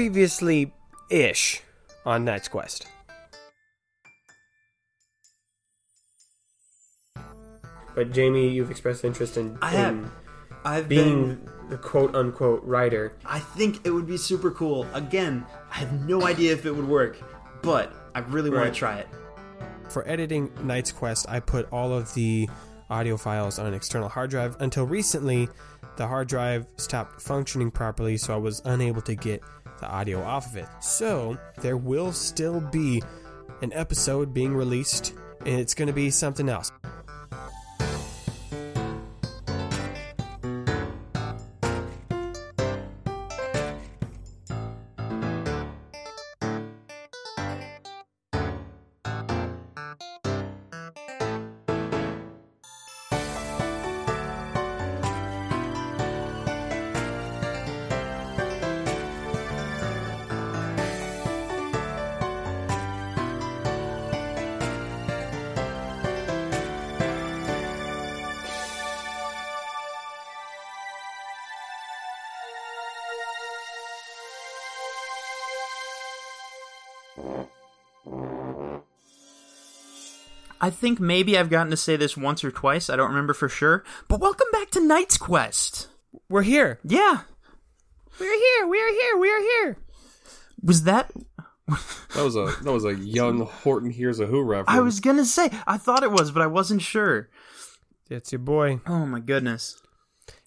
previously ish on Knight's Quest. But Jamie, you've expressed interest in, I have. in I've being been. the quote unquote writer. I think it would be super cool. Again, I have no idea if it would work, but I really want Right. to try it. For editing Knight's Quest, I put all of the audio files on an external hard drive. Until recently, the hard drive stopped functioning properly, so I was unable to get the audio off of it. So, there will still be an episode being released, and it's going to be something else. I think maybe I've gotten to say this once or twice. I don't remember for sure. But welcome back to Knight's Quest. We're here. Yeah. We're here. We're here. We're here. Was that. That was a that was a young Horton Hears a Who reference. I was gonna say. I thought it was, but I wasn't sure. It's your boy. Oh my goodness.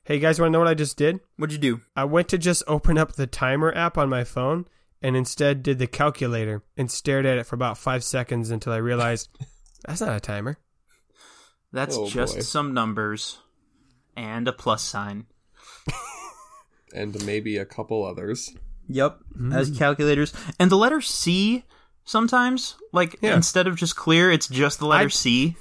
Hey, you guys want to know what I just did? What'd you do? I went to just open up the timer app on my phone and instead did the calculator and stared at it for about five seconds until I realized that's not a timer. That's Oh, just boy. some numbers and a plus sign. and maybe a couple others. Yep. As hmm. calculators. And the letter C sometimes, like Yeah. instead of just clear, it's just the letter I- C.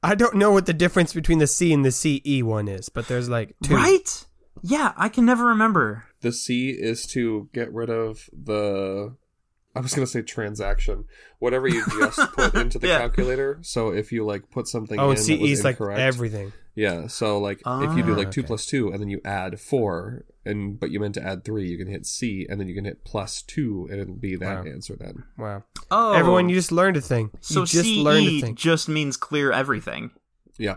I don't know what the difference between the C and the CE one is, but there's like two. Right? Yeah, I can never remember. The C is to get rid of the I was gonna say transaction. Whatever you just put into the Yeah. calculator. So if you like put something Oh, in and CE is like everything. Yeah. So like if you do Ah, like two okay. plus two and then you add four and but you meant to add three, you can hit C and then you can hit plus two and it'll be that Wow. answer then. Wow. Oh. Everyone, you just learned a thing. so you just CE learned a thing. just means clear everything. Yeah.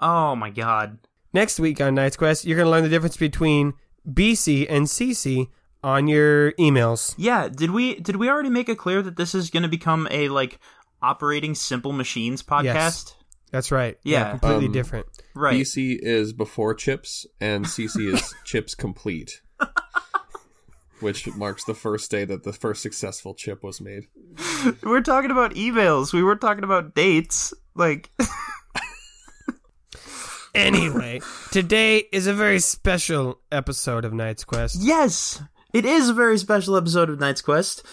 Oh my god. Next week on Knight's Quest, you're going to learn the difference between BC and CC on your emails. Yeah, did we did we already make it clear that this is going to become a like operating simple machines podcast? That's right. Yeah. completely Um, different. Right. BC is before chips and CC is chips complete. Which marks the first day that the first successful chip was made. We're talking about emails. We weren't talking about dates. Like Anyway, today is a very special episode of Knight's Quest. Yes, it is a very special episode of Knight's Quest,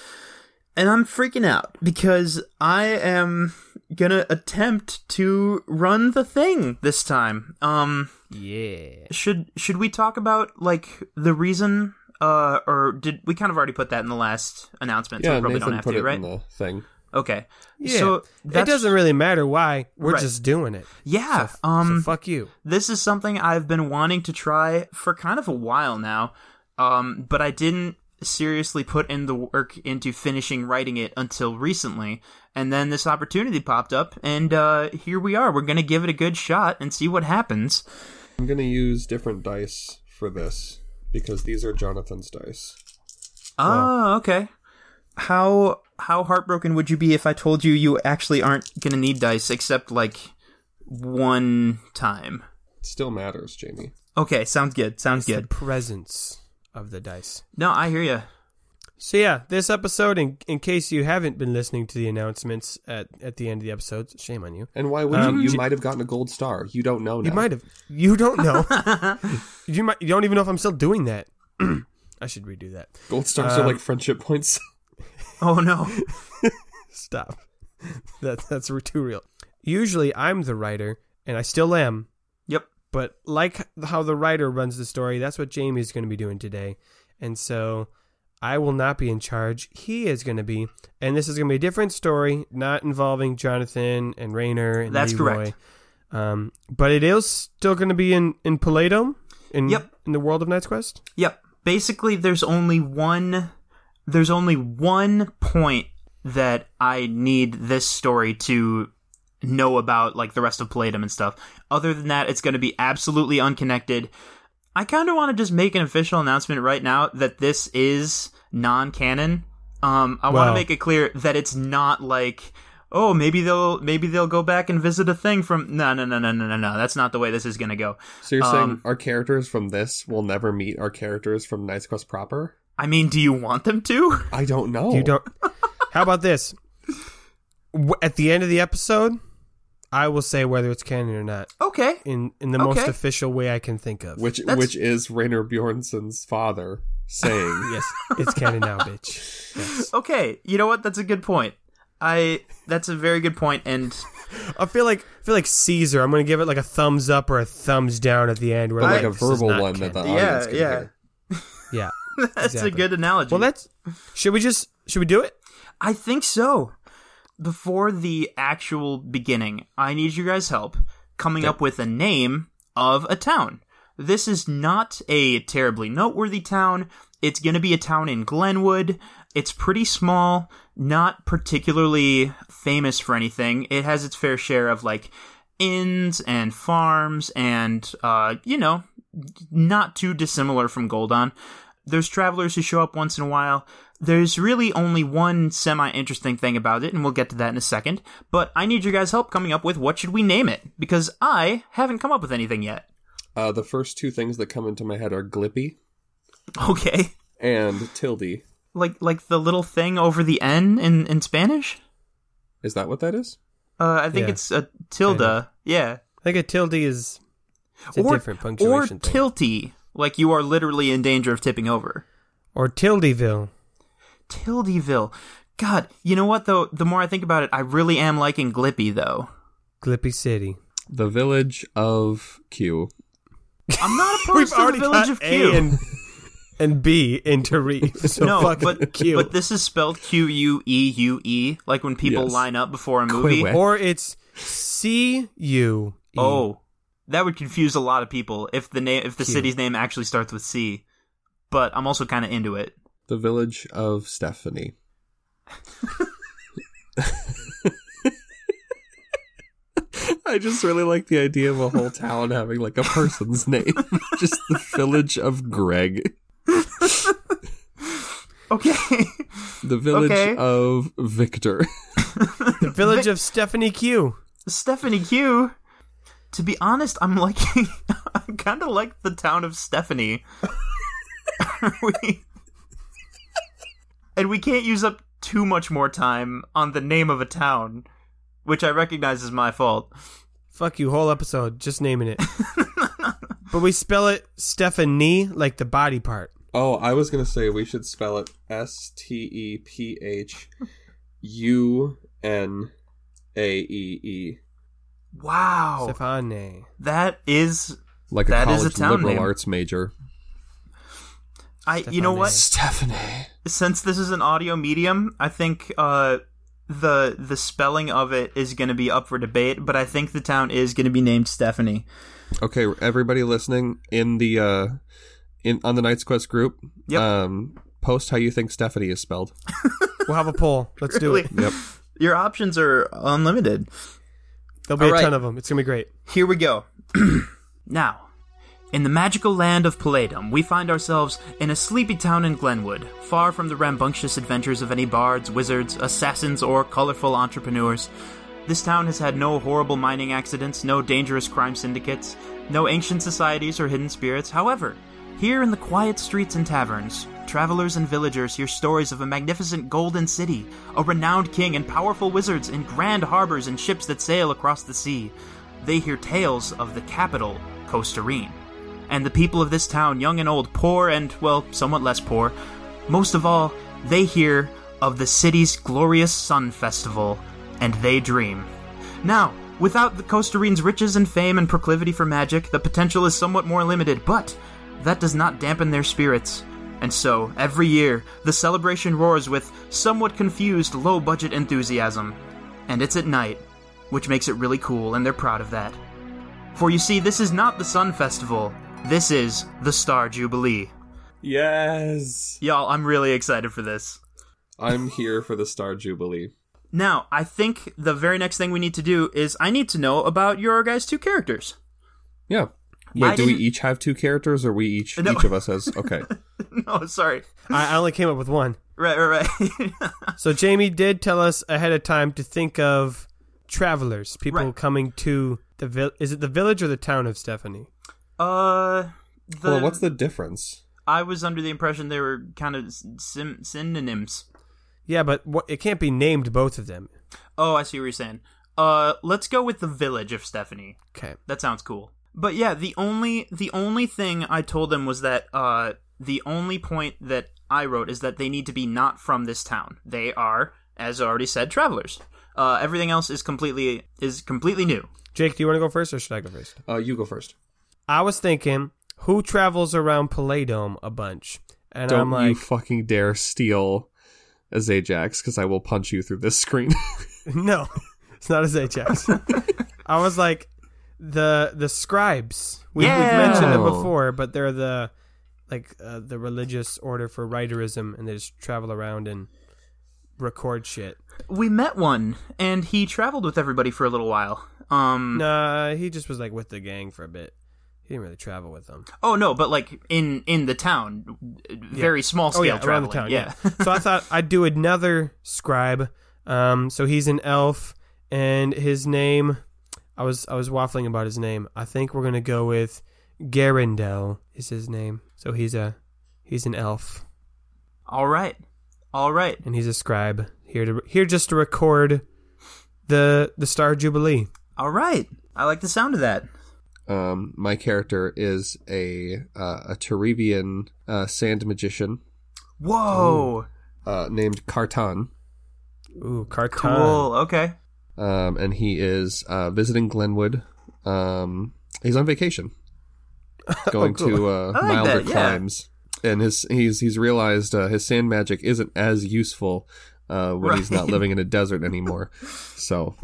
and I'm freaking out because I am gonna attempt to run the thing this time. Um, Yeah. should should we talk about like the reason? Uh, or did we kind of already put that in the last announcement? so Yeah, we probably Nathan don't have put to, it right? in the thing. Okay. Yeah. So it doesn't really matter why. We're Right. just doing it. Yeah. So um. fuck you. this is something I've been wanting to try for kind of a while now, um, but I didn't seriously put in the work into finishing writing it until recently. And then this opportunity popped up, and uh, here we are. We're going to give it a good shot and see what happens. I'm gonna use different dice for this because these are Jonathan's dice. Oh, okay. How how heartbroken would you be if I told you you actually aren't going to need dice except like one time? It still matters, Jamie. Okay, sounds good. Sounds The good. presence of the dice. No, I hear you. So yeah, this episode, in, in case you haven't been listening to the announcements at, at the end of the episodes, shame on you. And why would Um, you? You might have gotten a gold star. You don't know now. You might have. You don't know. you might. You don't even know if I'm still doing that. I should redo that. Gold stars Um, are like friendship points. Oh no. Stop. that that's too real. Usually, I'm the writer, and I still am. But like how the writer runs the story, that's what Jamie's going to be doing today. And so I will not be in charge. He is going to be. And this is going to be a different story, not involving Jonathan and Rayner and That's Leroy. correct. Um, but it is still going to be in, in Paladome? In, Yep. in the world of Knight's Quest? Yep. Basically, there's only one there's only one point that I need this story to know about, like the rest of Palladium and stuff. Other than that, it's going to be absolutely unconnected. I kind of want to just make an official announcement right now that this is non-canon. Um, I want to make it clear that it's not like, oh, maybe they'll maybe they'll go back and visit a thing from. No, no, no, no, no, no, no. That's not the way this is going to go. So you're saying Um, our characters from this will never meet our characters from Knights Quest proper? I mean, do you want them to? I don't know. You don't. How about this? At the end of the episode, I will say whether it's canon or not Okay. in in the most official way I can think of. Which That's- which is Rainer Bjornson's father saying, yes, it's canon now, bitch. Yes. Okay. You know what? That's a good point. I that's a very good point and I feel like I feel like Caesar. I'm gonna give it like a thumbs up or a thumbs down at the end. Where but like like, a verbal not one that the canon. Yeah, audience can yeah. hear. yeah. that's Exactly. a good analogy. Well, that's. Should we just should we do it? I think so. Before the actual beginning, I need you guys' help coming up with a name of a town. This is not a terribly noteworthy town. It's going to be a town in Glenwood. It's pretty small, not particularly famous for anything. It has its fair share of like inns and farms and uh, you know, not too dissimilar from Goldon. There's travelers who show up once in a while. There's really only one semi interesting thing about it, and we'll get to that in a second. But I need your guys' help coming up with what should we name it because I haven't come up with anything yet. Uh, the first two things that come into my head are Glippy Okay, and Tildy. like like the little thing over the N in in Spanish. Is that what that is? Uh, I think Yeah. it's a tilde. Kinda. Yeah, I think a tilde is it's a or different or punctuation thing. tilty, like you are literally in danger of tipping over. or Tildeville. Tildeville. God, you know what though? The more I think about it, I really am liking Glippy though. Glippy City. The village of Q. I'm not opposed to the village of Q. A and, and B into Reef. So no, fuck but Q. but this is spelled Q U E U E, like when people Yes. line up before a movie. Quiwe. or it's C U. E. Oh, that would confuse a lot of people if the name if the Q. city's name actually starts with C. But I'm also kind of into it. The village of Stephanie. I just really like the idea of a whole town having like a person's name. just the village of Greg. Okay, The village Okay. of Victor. the village of Stephanie Q. Stephanie Q. To be honest, I'm liking. I kind of like the town of Stephanie. we, and we can't use up too much more time on the name of a town, which I recognize is my fault. Fuck you, whole episode, just naming it. but we spell it Stephanie like the body part. Oh, I was gonna say we should spell it S T E P H U N A E E. Wow, Stephanie. that is Like a That is a college town liberal name. arts major. I. You know what? Stephanie. Since this is an audio medium, I think uh, the the spelling of it is going to be up for debate. But I think the town is going to be named Stephanie. Okay, everybody listening in the uh in on the Knights Quest group, Yep. um post how you think Stephanie is spelled. We'll have a poll. Let's do it. Yep. Your options are unlimited. There'll be All a right. ton of them. It's gonna be great. Here we go. now, in the magical land of Palladium, we find ourselves in a sleepy town in Glenwood, far from the rambunctious adventures of any bards, wizards, assassins, or colorful entrepreneurs. This town has had no horrible mining accidents, no dangerous crime syndicates, no ancient societies or hidden spirits. However, here in the quiet streets and taverns, travelers and villagers hear stories of a magnificent golden city, a renowned king, and powerful wizards in grand harbors and ships that sail across the sea. They hear tales of the capital, Costarine. And the people of this town, young and old, poor and, well, somewhat less poor, most of all, they hear of the city's glorious sun festival, and they dream. Now, without the Costarine's riches and fame and proclivity for magic, the potential is somewhat more limited, but that does not dampen their spirits. And so, every year, the celebration roars with somewhat confused, low budget enthusiasm. And it's at night, which makes it really cool, and they're proud of that. For you see, this is not the Sun Festival, this is the Star Jubilee. Yes. Y'all, I'm really excited for this. I'm here for the Star Jubilee. Now, I think the very next thing we need to do is I need to know about your guys' two characters. Yeah. Wait, I do we didn't- each have two characters, or we each No. each of us has? Okay. no, sorry. I, I only came up with one. Right, right, right. So Jamie did tell us ahead of time to think of travelers, people Right. coming to the vil- is it the village or the town of Stephanie? uh, the, well, what's the difference? I was under the impression they were kind of sim- synonyms. Yeah, but what, it can't be named both of them. Oh, I see what you're saying. Uh, let's go with the village of Stephanie. Okay. That sounds cool. But yeah, the only the only thing I told them was that uh the only point that I wrote is that they need to be not from this town. They are, as already said, travelers. Uh, everything else is completely is completely new. Jake, do you want to go first or should I go first? Uh, you go first. I was thinking who travels around Paladome a bunch, and Don't I'm like, you fucking dare steal a Zajax, because I will punch you through this screen. no, it's not a Ajax. I was like, the the scribes. We, Yeah. We've mentioned them before, but they're the like uh, the religious order for writerism, and they just travel around and record shit. We met one, and he traveled with everybody for a little while. Um, Nah, he just was like with the gang for a bit. He didn't really travel with them. oh no, but like in in the town, very small scale Oh yeah, traveling. around the town. yeah. Yeah. so I thought I'd do another scribe. Um, so he's an elf, and his name, I was I was waffling about his name. I think we're gonna go with Garendel is his name. So he's a he's an elf, All right, all right. and he's a scribe here to here just to record the the Star Jubilee. All right. I like the sound of that. um, my character is a uh, a Terevian uh, sand magician Whoa. uh, named Kartan, Ooh, Carton. Cool. Okay. Um, and he is uh, visiting Glenwood. Um, he's on vacation, going cool. to uh, like milder that, yeah. climes, and his he's he's realized uh, his sand magic isn't as useful uh, when he's not living in a desert anymore. So,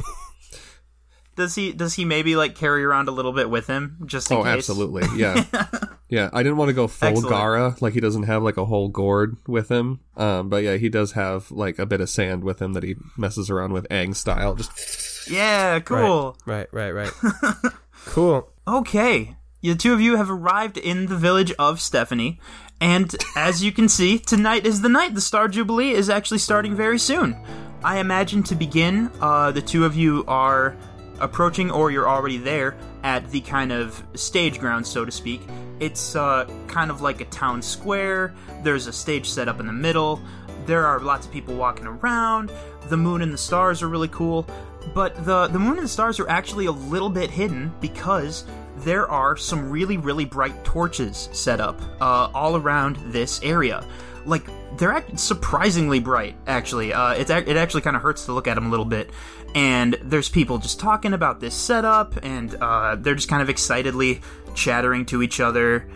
Does he does he maybe like carry around a little bit with him just in oh, case? absolutely, yeah. Yeah, I didn't want to go full Excellent. Gaara, like he doesn't have like a whole gourd with him. Um, but yeah, he does have like a bit of sand with him that he messes around with Ang style. Just Yeah, cool. Right, right, right. cool. Okay. The two of you have arrived in the village of Stephanie, and as you can see, tonight is the night. The Star Jubilee is actually starting very soon. I imagine to begin, uh, the two of you are approaching, or you're already there, at the kind of stage ground, so to speak. It's uh, kind of like a town square. There's a stage set up in the middle. There are lots of people walking around. The moon and the stars are really cool. But the, the moon and the stars are actually a little bit hidden because there are some really, really bright torches set up uh, all around this area. Like, they're surprisingly bright, actually. Uh, it's, it actually kind of hurts to look at them a little bit. And there's people just talking about this setup, and uh, they're just kind of excitedly chattering to each other.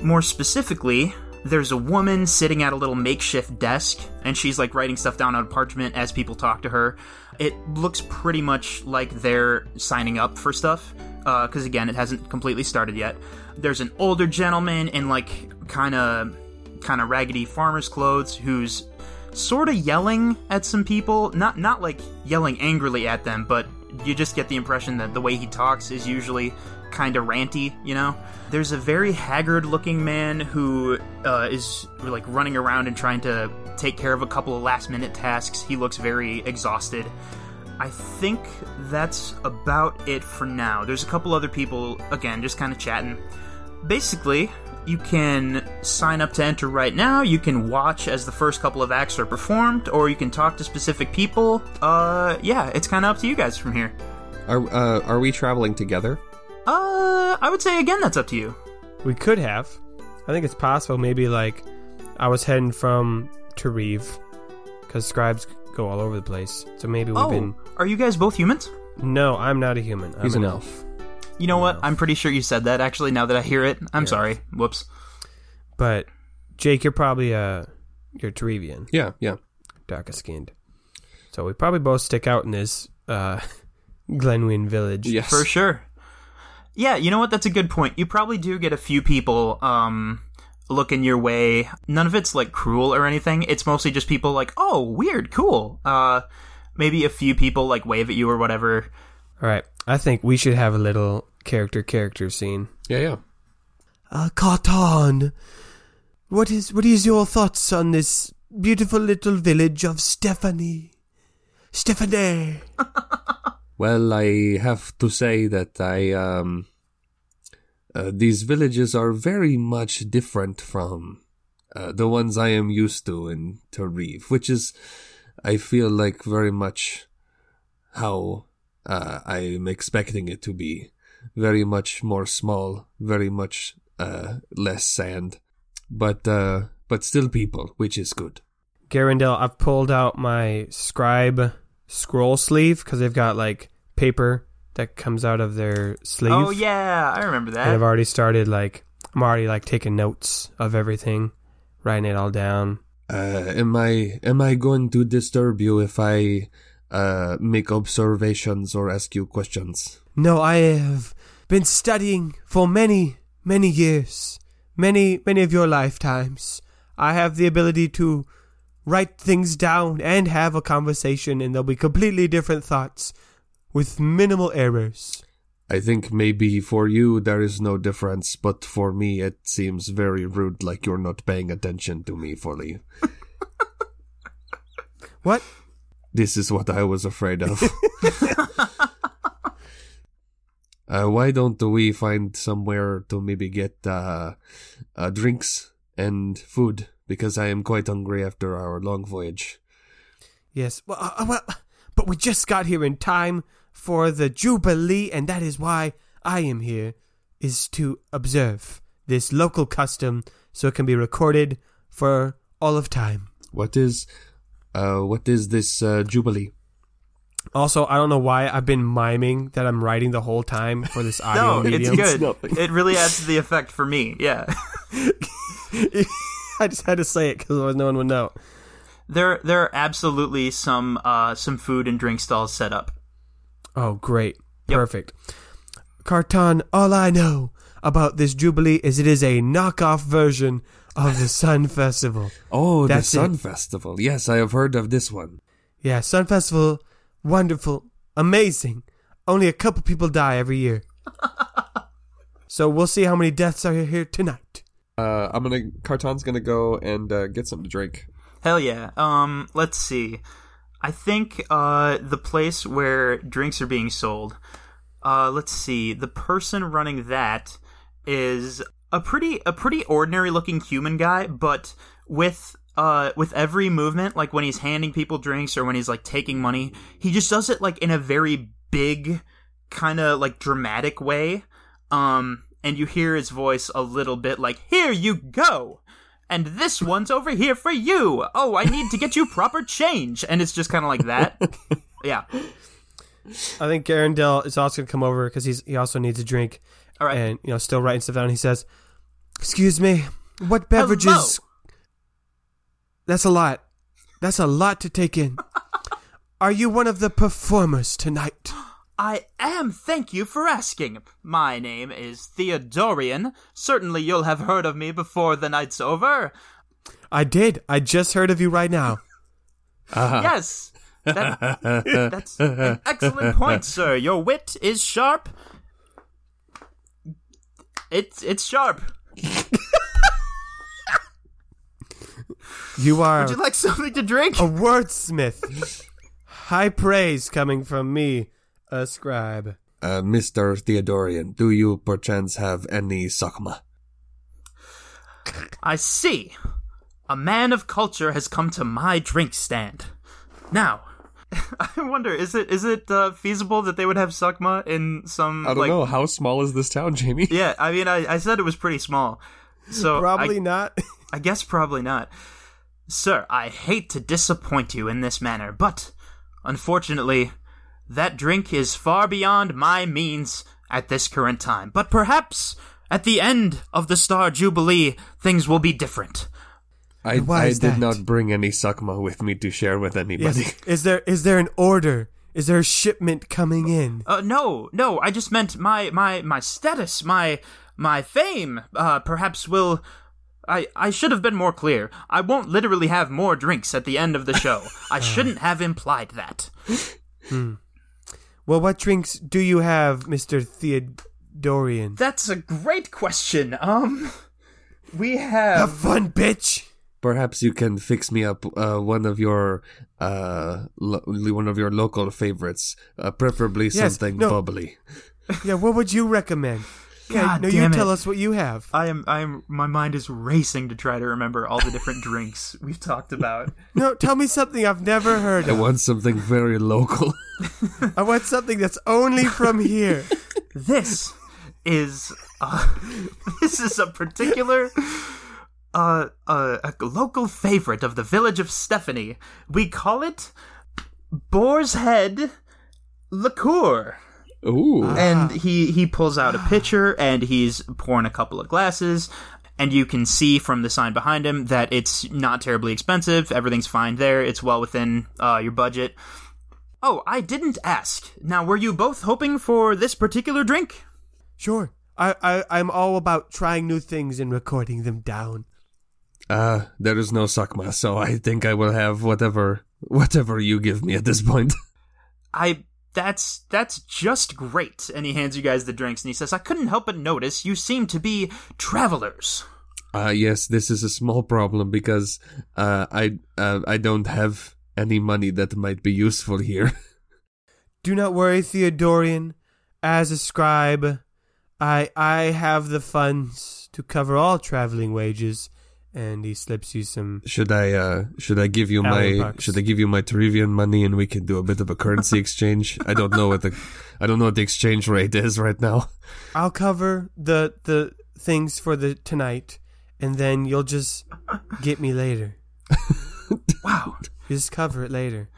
More specifically, there's a woman sitting at a little makeshift desk, and she's like writing stuff down on parchment as people talk to her. It looks pretty much like they're signing up for stuff, because again, it hasn't completely started yet. There's an older gentleman in like kind of kind of raggedy farmer's clothes who's sort of yelling at some people not not like yelling angrily at them but you just get the impression that the way he talks is usually kind of ranty you know there's a very haggard looking man who uh, is like running around and trying to take care of a couple of last minute tasks he looks very exhausted I think that's about it for now. There's a couple other people, again, just kind of chatting. Basically, you can sign up to enter right now. You can watch as the first couple of acts are performed, or you can talk to specific people. Uh, yeah, it's kind of up to you guys from here. are uh, are we traveling together? Uh, I would say again, that's up to you. We could have. I think it's possible. Maybe like I was heading from Tareve because scribes go all over the place. So maybe we've oh, been. are you guys both humans? No, I'm not a human. I'm He's an an elf. You know what? I'm pretty sure you said that actually. Now that I hear it, I'm Yeah. sorry. Whoops. But Jake, you're probably a you're Terevian, Yeah, yeah. darker skinned. So we probably both stick out in this uh, Glenwyn village. Yes. For sure. Yeah, you know what? That's a good point. You probably do get a few people um, looking your way. None of it's like cruel or anything. It's mostly just people like, oh, weird, cool. Uh, maybe a few people like wave at you or whatever. All right. I think we should have a little character character scene. Yeah, yeah. Uh, Carton, what is what is your thoughts on this beautiful little village of Stephanie? Stephanie. Well, I have to say that I um uh, these villages are very much different from uh, the ones I am used to in Tarif, which is I feel like very much how uh, I'm expecting it to be. Very much more small, very much uh, less sand, but uh, but still people, which is good. Garandel, I've pulled out my scribe scroll sleeve because they've got like paper that comes out of their sleeve. Oh yeah, I remember And I've already started like I'm already like taking notes of everything, writing it all down. Uh, am I am I going to disturb you if I uh, make observations or ask you questions? No, I have been studying for many, many years, many, many of your lifetimes. I have the ability to write things down and have a conversation, and they'll be completely different thoughts with minimal errors. I think maybe for you there is no difference, but for me it seems very rude, like you're not paying attention to me fully. What? This is what I was afraid of. uh, why don't we find somewhere to maybe get uh, uh, drinks and food? Because I am quite hungry after our long voyage. Yes. Well, uh, uh, well, but we just got here in time for the Jubilee, and that is why I am here, is to observe this local custom so it can be recorded for all of time. What is, uh, what is this uh, jubilee? Also, I don't know why I've been miming that I'm writing the whole time for this audio No, it's medium. good. nothing. It really adds to the effect for me. Yeah. I just had to say it because otherwise no one would know. There, there are absolutely some, uh, some food and drink stalls set up. Oh, great. Yep. Perfect. Carton, all I know about this Jubilee is it is a knockoff version of the Sun Festival. Oh, That's the Sun it. Festival. Yes, I have heard of this one. Yeah, Sun Festival, wonderful, amazing. Only a couple people die every year. so we'll see how many deaths are here tonight. Uh, I'm gonna. Carton's gonna go and uh, get something to drink. Hell yeah. Um, let's see. I think uh the place where drinks are being sold. Uh, let's see. The person running that is a pretty a pretty ordinary looking human guy, but with uh with every movement, like when he's handing people drinks or when he's like taking money, he just does it like in a very big, kind of like dramatic way. Um, and you hear his voice a little bit like, "Here you go." and this one's over here for you. Oh, I need to get you proper change. And it's just kind of like that. Yeah. I think Garandel is also going to come over because he's he also needs a drink. All right. And, you know, still writing stuff down. He says, Excuse me, what beverages. Hello. That's a lot. That's a lot to take in. Are you one of the performers tonight? I am. Thank you for asking. My name is Theodorian. Certainly you'll have heard of me before the night's over. I did. I just heard of you right now. Uh-huh. Yes. That, that's an excellent point, sir. Your wit is sharp. It's it's sharp. You are Would you like something to drink? a wordsmith. High praise coming from me, a scribe. Uh, Mr. Theodorian, do you perchance have any sakma? I see. A man of culture has come to my drink stand. Now, I wonder is it is it uh, feasible that they would have Sukma in some I don't like know. How small is this town, Jamie? Yeah, I mean I, I said it was pretty small. So Probably I, not. I guess probably not. Sir, I hate to disappoint you in this manner, but unfortunately, that drink is far beyond my means at this current time. But perhaps at the end of the Star Jubilee, things will be different. I, Why I is did that? not bring any sakma with me to share with anybody. Yes. Is there is there an order? Is there a shipment coming in? Uh, no, no, I just meant my my my status, my my fame. Uh, perhaps will I, I should have been more clear. I won't literally have more drinks at the end of the show. I shouldn't have implied that. Well, what drinks do you have, Mister Theodorian? That's a great question. Um, we have. Have fun, bitch. Perhaps you can fix me up uh, one of your uh, lo- one of your local favorites, uh, preferably Yes, something no. bubbly. Yeah, what would you recommend? Yeah, God no, you damn tell us what you have. I am. I am. My mind is racing to try to remember all the different drinks we've talked about. No, tell me something I've never heard I of. want something very local. I want something that's only from here. This is. Uh, this is a particular. Uh, uh, a local favorite of the village of Stephanie. We call it Boar's Head liqueur. Ooh, and he he pulls out a pitcher and he's pouring a couple of glasses and you can see from the sign behind him that it's not terribly expensive everything's fine there it's well within uh, your budget oh i didn't ask now were you both hoping for this particular drink Sure. I, I, I'm all about trying new things and recording them down. Uh, there is no sakma, so I think I will have whatever whatever you give me at this point. i that's that's just great and he hands you guys the drinks and he says i couldn't help but notice you seem to be travelers Uh, yes, this is a small problem because uh, I uh, I don't have any money that might be useful here. Do not worry, Theodorian. As a scribe, I I have the funds to cover all traveling wages. And he slips you some. Should I uh should I give you my bucks. should I give you my Terivian money and we can do a bit of a currency exchange? I don't know what the I don't know what the exchange rate is right now. I'll cover the the things for the tonight, and then you'll just get me later. wow Just cover it later.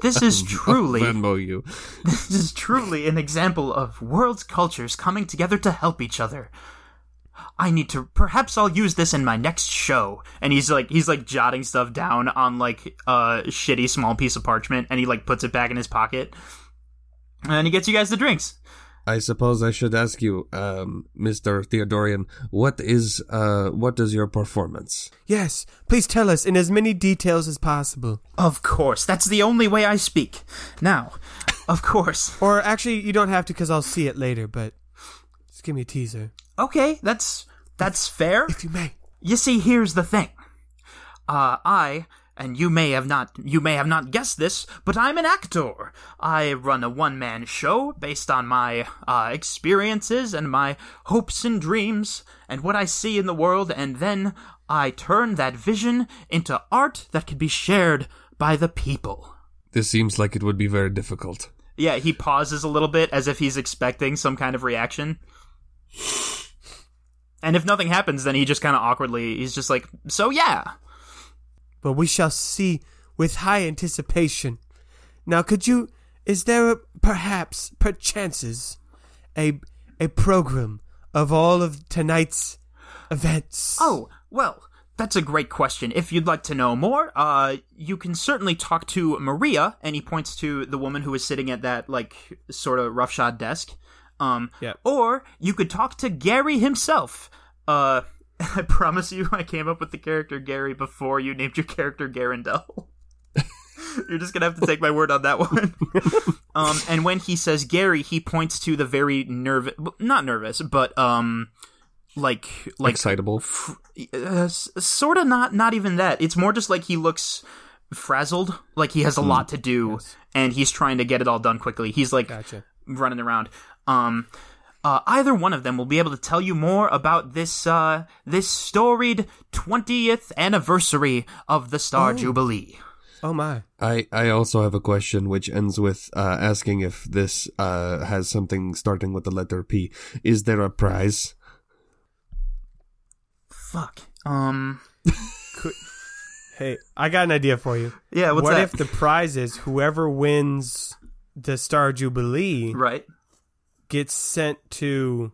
this is truly Venmo you. This is truly an example of world's cultures coming together to help each other. I need to perhaps I'll use this in my next show. And he's like he's like jotting stuff down on like a shitty small piece of parchment and he like puts it back in his pocket. And he gets you guys the drinks. I suppose I should ask you, um, Mr. Theodorian, what is uh what is your performance? Yes, please tell us in as many details as possible. Of course, that's the only way I speak. Now, of course. Or actually, you don't have to because I'll see it later. But just give me a teaser, Okay, that's that's fair. if you may. You see, here's the thing. Uh, I, and you may have not, you may have not guessed this, but I'm an actor. I run a one-man show based on my, uh, experiences and my hopes and dreams and what I see in the world, and then I turn that vision into art that can be shared by the people. This seems like it would be very difficult. Yeah, he pauses a little bit as if he's expecting some kind of reaction. And if nothing happens, then he just kind of awkwardly, he's just like, so yeah. But we shall see with high anticipation. Now, could you? Is there a, perhaps, perchances, a a program of all of tonight's events? Oh, well, that's a great question. If you'd like to know more, uh, you can certainly talk to Maria, and he points to the woman who is sitting at that, like, sort of roughshod desk. Um, Yeah. Or you could talk to Gary himself. Uh, I promise you, I came up with the character Gary before you named your character Garandel. You're just gonna have to take my word on that one. um, and when he says Gary, he points to the very nervous, not nervous, but um, like like Excitable. uh, sort of not not even that it's more just like he looks frazzled like he has a lot to do and he's trying to get it all done quickly he's like Gotcha. running around um uh, either one of them will be able to tell you more about this uh this storied 20th anniversary of the star jubilee Oh my! I, I also have a question which ends with uh, asking if this uh, has something starting with the letter P. Is there a prize? fuck um Hey, I got an idea for you. yeah what's what that if the prize is whoever wins the Star Jubilee right gets sent to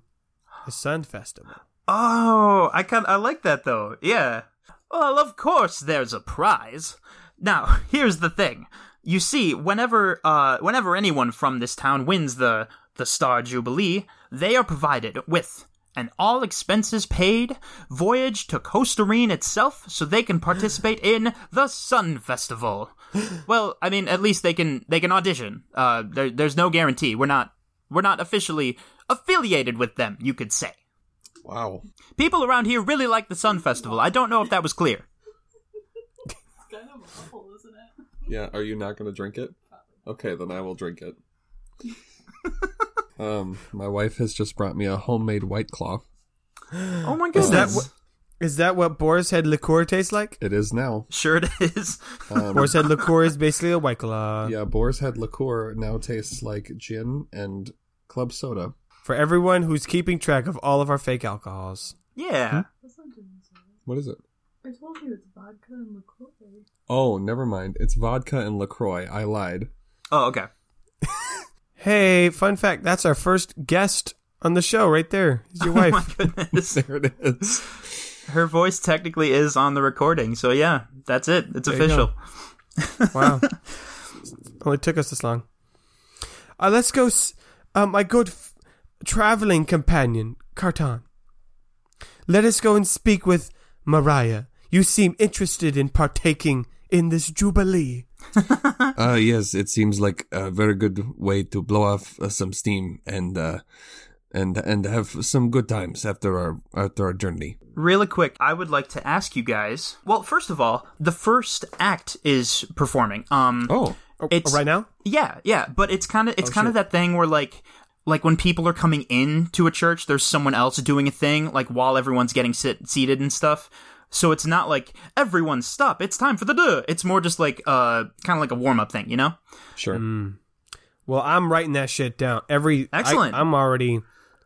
the Sun Festival? Oh, I kind I like that though. Yeah. Well, of course there's a prize. Now, here's the thing. You see, whenever uh whenever anyone from this town wins the the Star Jubilee, they are provided with and all expenses paid, voyage to Costarine itself so they can participate in the Sun Festival. well, I mean, at least they can they can audition. Uh, there, there's no guarantee. We're not we're not officially affiliated with them. You could say. Wow. People around here really like the Sun Festival. I don't know if that was clear. kind of awful, isn't it? Yeah, are you not going to drink it? Okay, then I will drink it. um, my wife has just brought me a homemade white claw. Oh my Is goodness. that what? Is that what Boar's Head liqueur tastes like? It is now. Sure it is. Um, Boar's Head liqueur is basically a white claw. yeah, Boar's Head liqueur now tastes like gin and club soda. For everyone who's keeping track of all of our fake alcohols. Yeah. That's not. What is it? I told you it's vodka and LaCroix. Oh, never mind. It's vodka and LaCroix. I lied. Oh, okay. Hey, fun fact, that's our first guest on the show right there. Is your Oh my wife. goodness. There it is. Her voice technically is on the recording, so yeah, that's it. It's There official. wow. Only took us this long. Uh, let's go, s- uh, my good f- traveling companion, Carton. Let us go and speak with Mariah. You seem interested in partaking in this jubilee. Uh, yes, it seems like a very good way to blow off uh, some steam and uh, and and have some good times after our after our journey. Really quick, I would like to ask you guys. Well, first of all, the first act is performing. Um, Oh, Oh, It's- right now? yeah, yeah, but it's kind of it's Oh, kind of that thing where like like when people are coming in to a church, there's someone else doing a thing like while everyone's getting sit- seated and stuff. So it's not like everyone stop. It's time for the duh. It's more just like uh kind of like a warm up thing, you know? sure. Well, I'm writing that shit down. Every I- Excellent. I'm already.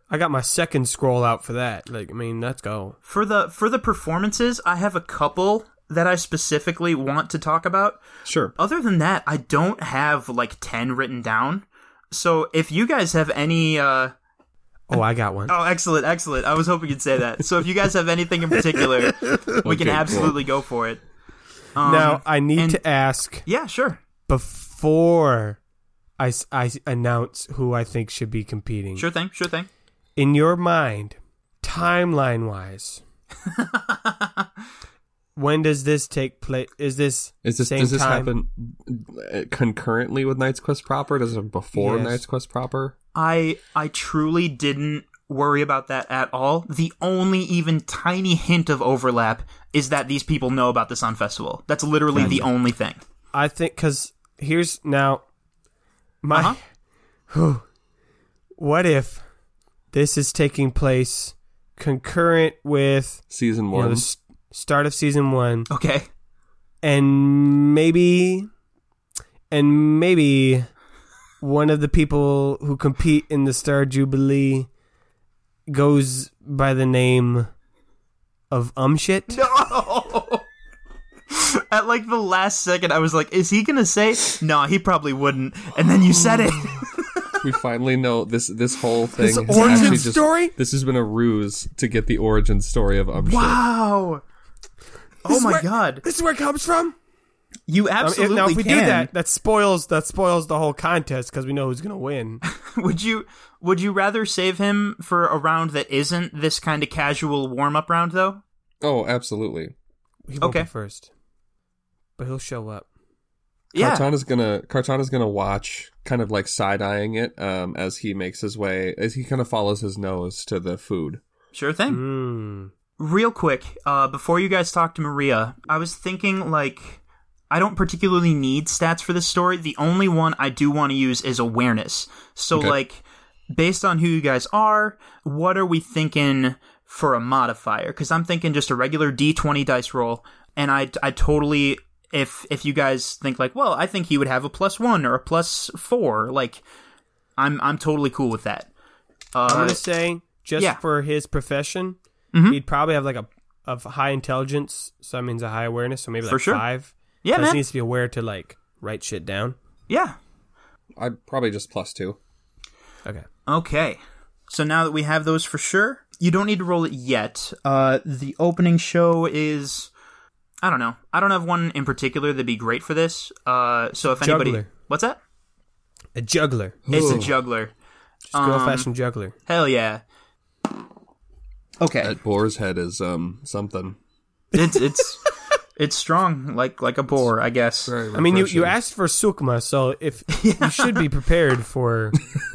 I got my second scroll out for that. Like, I mean, let's go. For the for the performances, I have a couple that I specifically want to talk about. Sure. Other than that, I don't have like 10 written down. So if you guys have any uh Oh, I got one. Oh, excellent, excellent. I was hoping you'd say that. So if you guys have anything in particular, we can Okay, absolutely go for it. Um, now, I need and- to ask Yeah, sure. before I, I announce who I think should be competing. Sure thing, sure thing. In your mind, timeline wise, when does this take place? Is this Is this same does this time? happen uh, concurrently with Knight's Quest proper? Does it before Yes. Knight's Quest proper? I I truly didn't worry about that at all. The only even tiny hint of overlap is that these people know about the Sun Festival. That's literally the only thing. I think because here's now my. Uh-huh. Whew. what if this is taking place concurrent with Season you know, one. the s- start of season one, Okay. and maybe, and maybe one of the people who compete in the Star Jubilee goes by the name of Umshit. No. At like the last second, I was like, "Is he gonna say?" No, he probably wouldn't. And then you said it. we finally know this. This whole thing. This has origin actually just- story? This has been a ruse to get the origin story of Umshit. wow. Oh This is my where- god! This is where it comes from. You Um, if- absolutely now, if we can. do that, that spoils that spoils the whole contest because we know who's gonna win. would you would you rather save him for a round that isn't this kind of casual warm up round though? Oh, absolutely. He won't Okay. be first, but he'll show up. Yeah. Cartana's gonna Cartana's gonna watch, kind of like side eyeing it, um, as he makes his way, as he kind of follows his nose to the food. Sure thing. Mm. Real quick, uh, before you guys talk to Maria, I was thinking like I don't particularly need stats for this story. The only one I do want to use is awareness. So Okay. like based on who you guys are, what are we thinking for a modifier? Cuz I'm thinking just a regular d20 dice roll and I I totally if if you guys think like, well, I think he would have a plus 1 or a plus 4, like I'm I'm totally cool with that. I'm Uh, gonna say just yeah. for his profession, Mhm. he'd probably have like a of high intelligence, so that means a high awareness, so maybe like For sure. five. yeah, Plus man. he needs to be aware to like write shit down. Yeah. I'd probably just plus two. Okay. Okay. So now that we have those for sure, you don't need to roll it yet. Uh, the opening show is. I don't know. I don't have one in particular that'd be great for this. Uh, so if anybody. Juggler. What's that? A juggler, It's a juggler. just good old Um, fashioned juggler. Hell yeah. Okay, That boar's head is um something. it's it's it's strong, like like a boar, I guess. I mean, you, you asked for sukma, so if you should be prepared for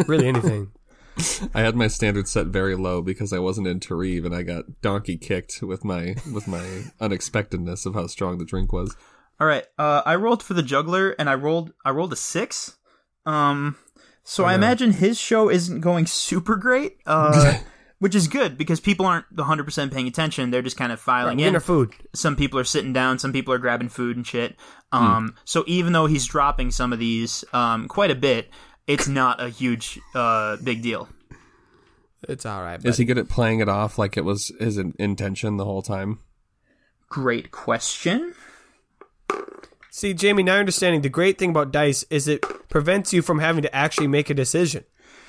really anything. I had my standards set very low because I wasn't in Tarif and I got donkey kicked with my with my unexpectedness of how strong the drink was. All right, uh, I rolled for the juggler, and I rolled I rolled a six. Um, so I imagine his show isn't going super great. Uh. Which is good because people aren't 100% paying attention. They're just kind of filing in. Dinner food. some people are sitting down, some people are grabbing food and shit. Um, so even though he's dropping some of these, um, quite a bit, it's not a huge, uh, big deal. It's all right. Is he good at playing it off like it was his intention the whole time? Great question. See, Jamie, now understanding the great thing about dice is it prevents you from having to actually make a decision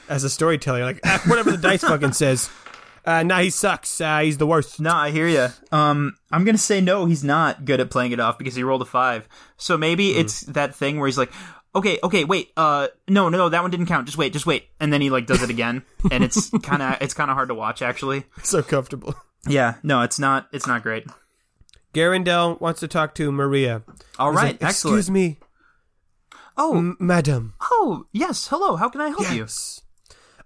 as a storyteller. Like, ah, whatever the dice fucking says. Uh, nah, he sucks. Uh, he's the worst. Nah, I hear you. Um, I'm gonna say no. He's not good at playing it off because he rolled a five. So maybe it's that thing where he's like, okay, okay, wait, uh, no, no, that one didn't count. Just wait, just wait, and then he like does it again, and it's kind of it's kind of hard to watch actually. So comfortable. Yeah, no, it's not. It's not great. Garandel wants to talk to Maria. All He's right, like, excellent. Excuse me, Oh, m- madam. oh, yes. Hello. How can I help you? Yes.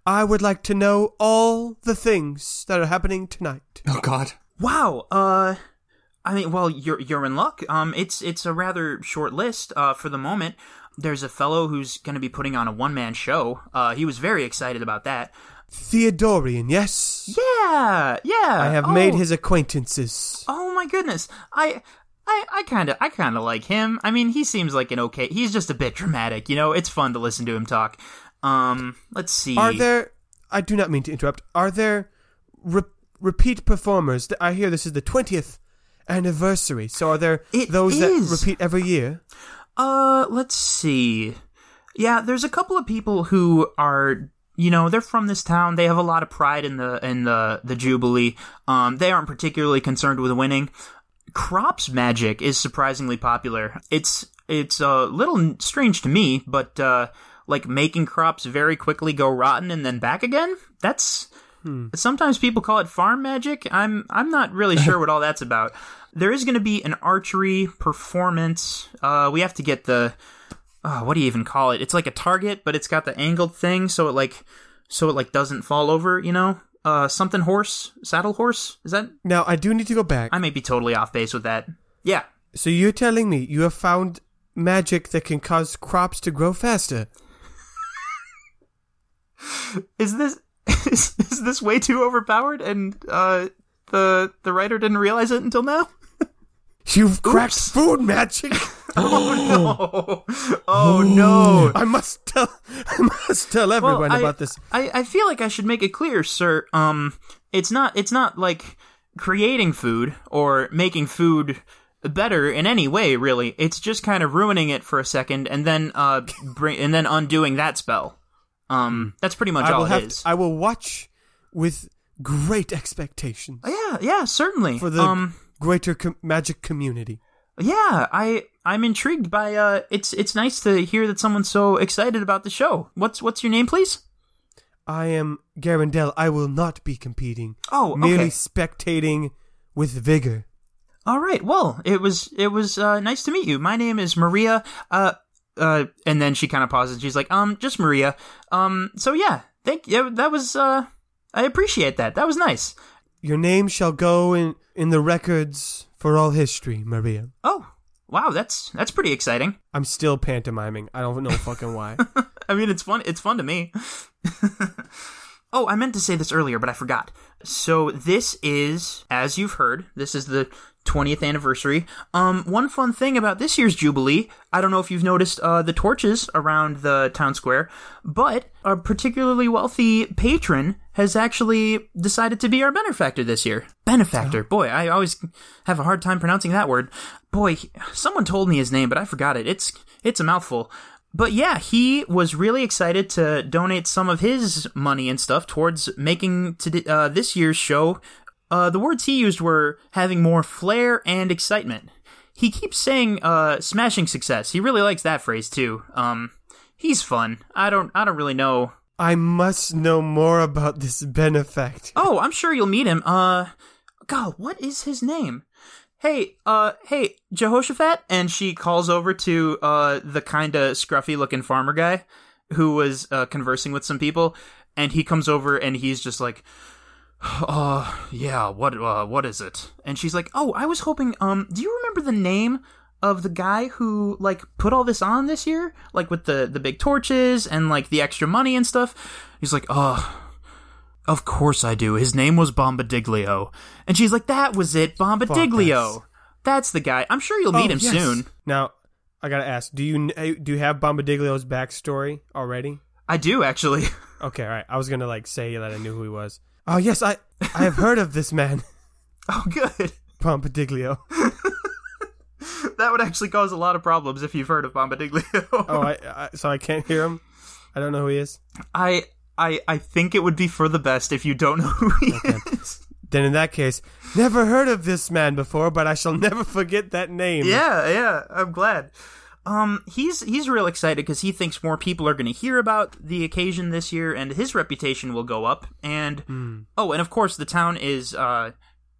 I would like to know all the things that are happening tonight. Oh God. Wow. Uh, I mean, well, you're you're in luck. Um, it's it's a rather short list. Uh, for the moment, there's a fellow who's going to be putting on a one man show. Uh, he was very excited about that. Theodorian, yes. Yeah, yeah. I have oh, made his acquaintances. Oh my goodness. I. I, I kind of I kind of like him. I mean, he seems like an okay. He's just a bit dramatic, you know. It's fun to listen to him talk. Um, let's see. Are there? I do not mean to interrupt. Are there re- repeat performers? I hear this is the twentieth anniversary. So are there It those is. that repeat every year? Uh, let's see. Yeah, there's a couple of people who are, you know, they're from this town. They have a lot of pride in the in the the jubilee. Um, they aren't particularly concerned with winning. Crops magic is surprisingly popular. It's it's a little strange to me, but uh, like making crops very quickly go rotten and then back again. That's sometimes people call it farm magic. I'm I'm not really sure what all that's about. There is going to be an archery performance. Uh, we have to get the uh, what do you even call it? It's like a target, but it's got the angled thing, so it like so it like doesn't fall over. You know, uh, something horse, saddle horse. Is that? Now I do need to go back. I may be totally off base with that. Yeah, so you're telling me you have found magic that can cause crops to grow faster? Is this is, is this way too overpowered? And uh, the the writer didn't realize it until now. You've cracked Oops. food magic. Oh no! Oh no! I must tell. I must tell everyone I, about this. I, I feel like I should make it clear, sir. Um, it's not it's not like creating food or making food better in any way, really. It's just kind of ruining it for a second and then uh bring and then undoing that spell. Um, that's pretty much I all will it have. is. To, I will watch with great expectations yeah, yeah, certainly. for the um, greater com- magic community. yeah, I I'm intrigued by uh, it's it's nice to hear that someone's so excited about the show. What's what's your name, please? I am Garandel. I will not be competing. Oh, merely spectating with vigor. All right. Well, it was it was uh, nice to meet you. My name is Maria. Uh, uh, and then she kind of pauses. She's like, um, just Maria. Um, so yeah, thank you. That was uh, I appreciate that. That was nice. Your name shall go in in the records for all history, Maria. Oh, wow. That's that's pretty exciting. I'm still pantomiming. I don't know fucking why. I mean, it's fun. It's fun to me. oh, I meant to say this earlier, but I forgot. So this is, as you've heard, this is the 20th anniversary. Um, one fun thing about this year's Jubilee, I don't know if you've noticed uh, the torches around the town square, but a particularly wealthy patron has actually decided to be our benefactor this year. Benefactor, boy, I always have a hard time pronouncing that word. Boy, someone told me his name, but I forgot it. It's it's a mouthful. But yeah, he was really excited to donate some of his money and stuff towards making to, uh, this year's show. Uh, the words he used were having more flair and excitement. He keeps saying uh, "smashing success." He really likes that phrase too. Um, he's fun. I don't I don't really know I must know more about this benefactor. Oh, I'm sure you'll meet him. Uh, God, what is his name? Hey, uh, hey, Jehoshaphat, and she calls over to uh the kind of scruffy looking farmer guy who was uh, conversing with some people, and he comes over and he's just like, uh, yeah, what, uh, what is it? And she's like, oh, I was hoping, um, do you remember the name of the guy who like put all this on this year, like with the the big torches and like the extra money and stuff? He's like, oh. Of course I do. His name was Bombadiglio. And she's like, that was it, Bombadiglio. That's the guy. I'm sure you'll meet Oh, him yes. soon. Now, I gotta ask: Do you do you have Bombadiglio's backstory already? I do, actually. Okay, all right. I was gonna like say that I knew who he was. Oh yes, I I have heard of this man, oh, good. Bombadiglio. That would actually cause a lot of problems if you've heard of Bombadiglio. Oh, I, I so I can't hear him. I don't know who he is. I, I, I think it would be for the best if you don't know who he is. Then in that case, never heard of this man before, but I shall never forget that name. Yeah, yeah, I'm glad. Um, he's he's real excited because he thinks more people are going to hear about the occasion this year, and his reputation will go up. And oh, and of course, the town is uh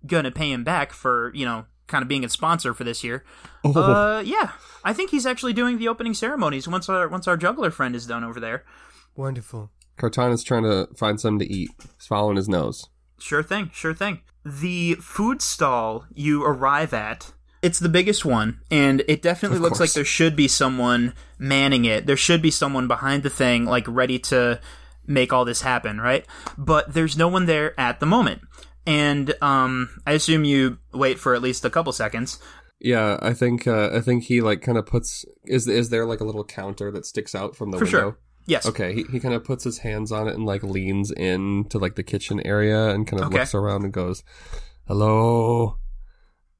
gonna pay him back for you know kind of being a sponsor for this year. Uh, yeah, I think he's actually doing the opening ceremonies once our once our juggler friend is done over there. Wonderful. Cartana's trying to find something to eat. He's following his nose. Sure thing, sure thing. The food stall you arrive at, it's the biggest one, and it definitely Of looks like there should be someone manning it. There should be someone behind the thing, like ready to make all this happen, right? But there's no one there at the moment. And um, I assume you wait for at least a couple seconds. Yeah, I think uh, I think he like kind of puts is is there like a little counter that sticks out from the For window? sure. Yes. Okay, he, he kind of puts his hands on it and like leans in to like the kitchen area and kind of Okay. looks around and goes, "Hello,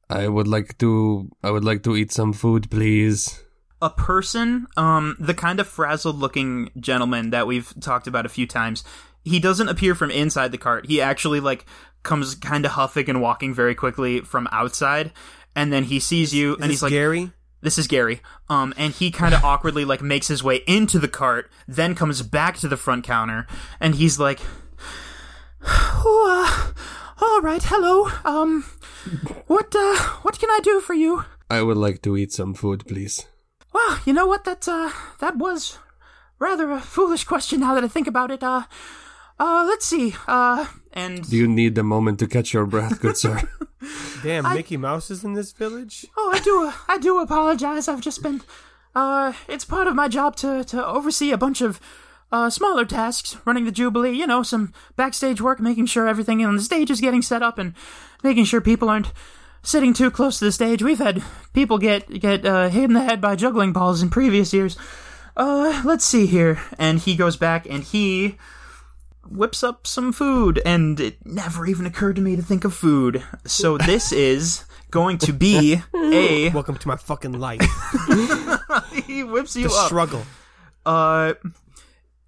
I would like to I would like to eat some food, please." a person, um, the kind of frazzled looking gentleman that we've talked about a few times, he doesn't appear from inside the cart. He actually like comes kind of huffing and walking very quickly from outside, and then he sees you Is and this he's like, Gary? "This is Gary." Um, and he kind of awkwardly like makes his way into the cart, then comes back to the front counter, and he's like, "Oh, uh, all right, hello. Um, what uh, what can I do for you?" I would like to eat some food, please. Well, you know what? That uh, that was rather a foolish question. Now that I think about it, uh, uh, let's see. Uh, and Do you need a moment to catch your breath, good sir? Damn, Mickey Mouse is in this village. oh, I do, I do apologize. I've just been, uh, it's part of my job to to oversee a bunch of. Uh, smaller tasks, running the Jubilee, you know, some backstage work, making sure everything on the stage is getting set up, and making sure people aren't sitting too close to the stage. We've had people get get uh, hit in the head by juggling balls in previous years. Uh, let's see here. And he goes back and he whips up some food, and it never even occurred to me to think of food. So this is going to be a. Welcome to my fucking life. he whips you the up. struggle. Uh,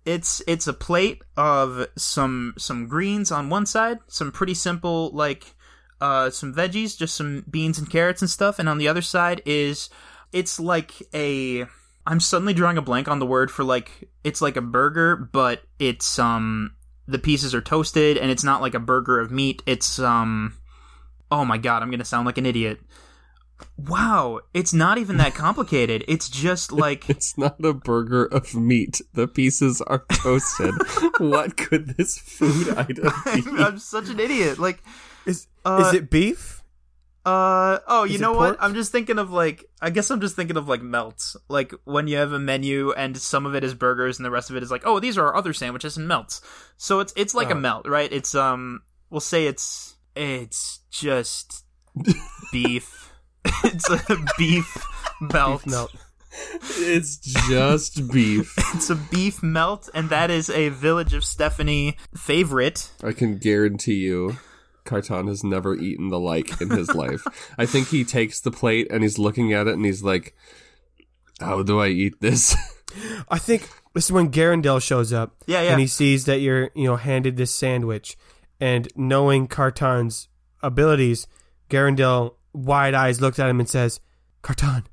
it's it's a plate of some some greens on one side, some pretty simple like uh some veggies, just some beans and carrots and stuff, and on the other side is it's like a I'm suddenly drawing a blank on the word for like it's like a burger, but it's um the pieces are toasted and it's not like a burger of meat. It's um oh my god, I'm gonna sound like an idiot. Wow, it's not even that complicated. It's just like It's not a burger of meat. The pieces are toasted. what could this food item be? I'm such an idiot. Like, Is Uh, is it beef? uh, oh, you Is it know what? I'm just thinking of like, I guess I'm just thinking of like melts. Like when you have a menu and some of it is burgers and the rest of it is like, oh, these are our other sandwiches and melts. So it's it's like a Oh. melt, right? It's um, we'll say it's it's just beef. It's a beef melt. Beef melt. It's just beef. It's a beef melt, and that is a Village of Stephanie favorite. I can guarantee you, Carton has never eaten the like in his life. I think he takes the plate and he's looking at it and he's like, "How do I eat this?" I think this is when Garandel shows up. Yeah, yeah. And he sees that you're, you know, handed this sandwich. And knowing Carton's abilities, Garandel, wide eyes, looks at him and says, Carton,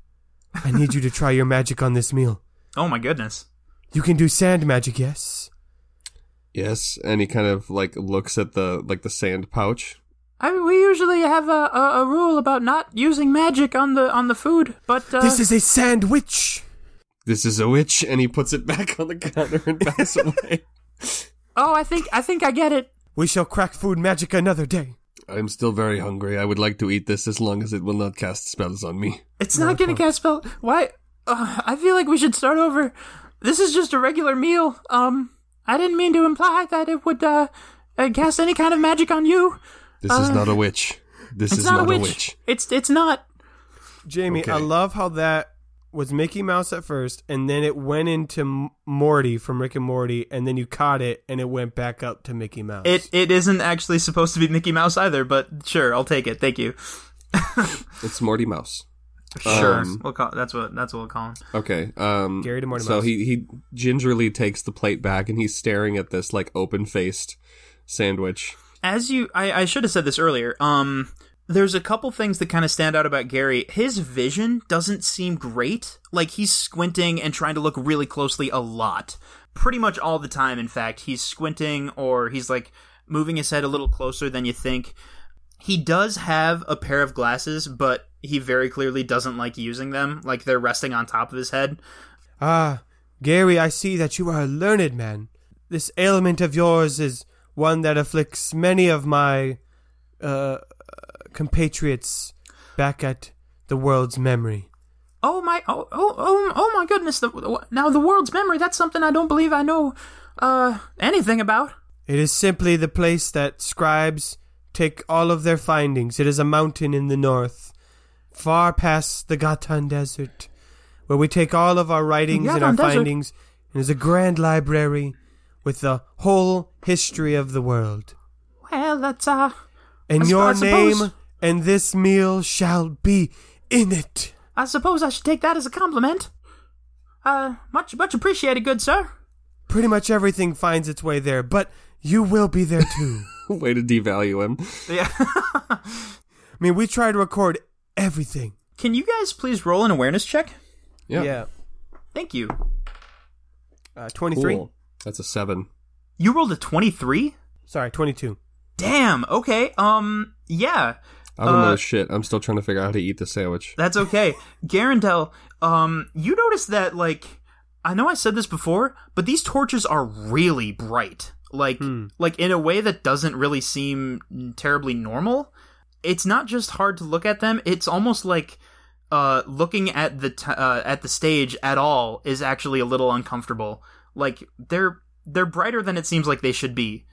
I need you to try your magic on this meal. Oh my goodness. You can do sand magic, yes? Yes, and he kind of like looks at the like the sand pouch. I mean, we usually have a, a, a rule about not using magic on the on the food, but uh, This is a sandwich. This is a witch, and he puts it back on the counter and backs away. oh, I think I think I get it. We shall crack food magic another day. I'm still very hungry. I would like to eat this as long as it will not cast spells on me. It's not gonna cast spell. Why? Uh, I feel like we should start over. This is just a regular meal. Um, I didn't mean to imply that it would uh, uh cast any kind of magic on you. This is not a witch. This is not, not, a witch. It's it's not. Jamie, I love how that was Mickey Mouse at first, and then it went into Morty from Rick and Morty, and then you caught it, and it went back up to Mickey Mouse. It it isn't actually supposed to be Mickey Mouse either, but sure, I'll take it. Thank you. It's Morty Mouse. Sure, Um, we'll call that's what that's what we'll call him. Okay. Um Gary to Morty So Mouse. he he gingerly takes the plate back and he's staring at this like open-faced sandwich. As you, I, I should have said this earlier. Um, there's a couple things that kind of stand out about Gary. His vision doesn't seem great. Like he's squinting and trying to look really closely a lot, pretty much all the time. In fact, he's squinting or he's like moving his head a little closer than you think. He does have a pair of glasses, but he very clearly doesn't like using them. Like they're resting on top of his head. Ah, Gary, I see that you are a learned man. This ailment of yours is one that afflicts many of my uh, compatriots back at the world's memory. Oh my! Oh oh oh! Oh my goodness! The, now the world's memory. That's something I don't believe I know uh anything about. It is simply the place that scribes take all of their findings. It is a mountain in the north, far past the Gatan Desert, where we take all of our writings and our Desert? findings. It is a grand library with the whole history of the world. Well, that's uh. And I your I suppose- name and this meal shall be in it. I suppose I should take that as a compliment. Uh, much much appreciated, good sir. Pretty much everything finds its way there, but you will be there too. Way to devalue him. Yeah. I mean, we try to record everything. Can you guys please roll an awareness check? Yeah. yeah. Thank you. Uh, 23? Cool. That's a 7. You rolled a twenty-three. Sorry, 22. Damn. Okay. Um. Yeah. I don't Uh, know shit. I'm still trying to figure out how to eat the sandwich. That's okay. Garandel, um, you notice that, like, I know I said this before, but these torches are really bright. Like, like in a way that doesn't really seem terribly normal. It's not just hard to look at them; it's almost like uh, looking at the t- uh, at the stage at all is actually a little uncomfortable. Like they're they're brighter than it seems like they should be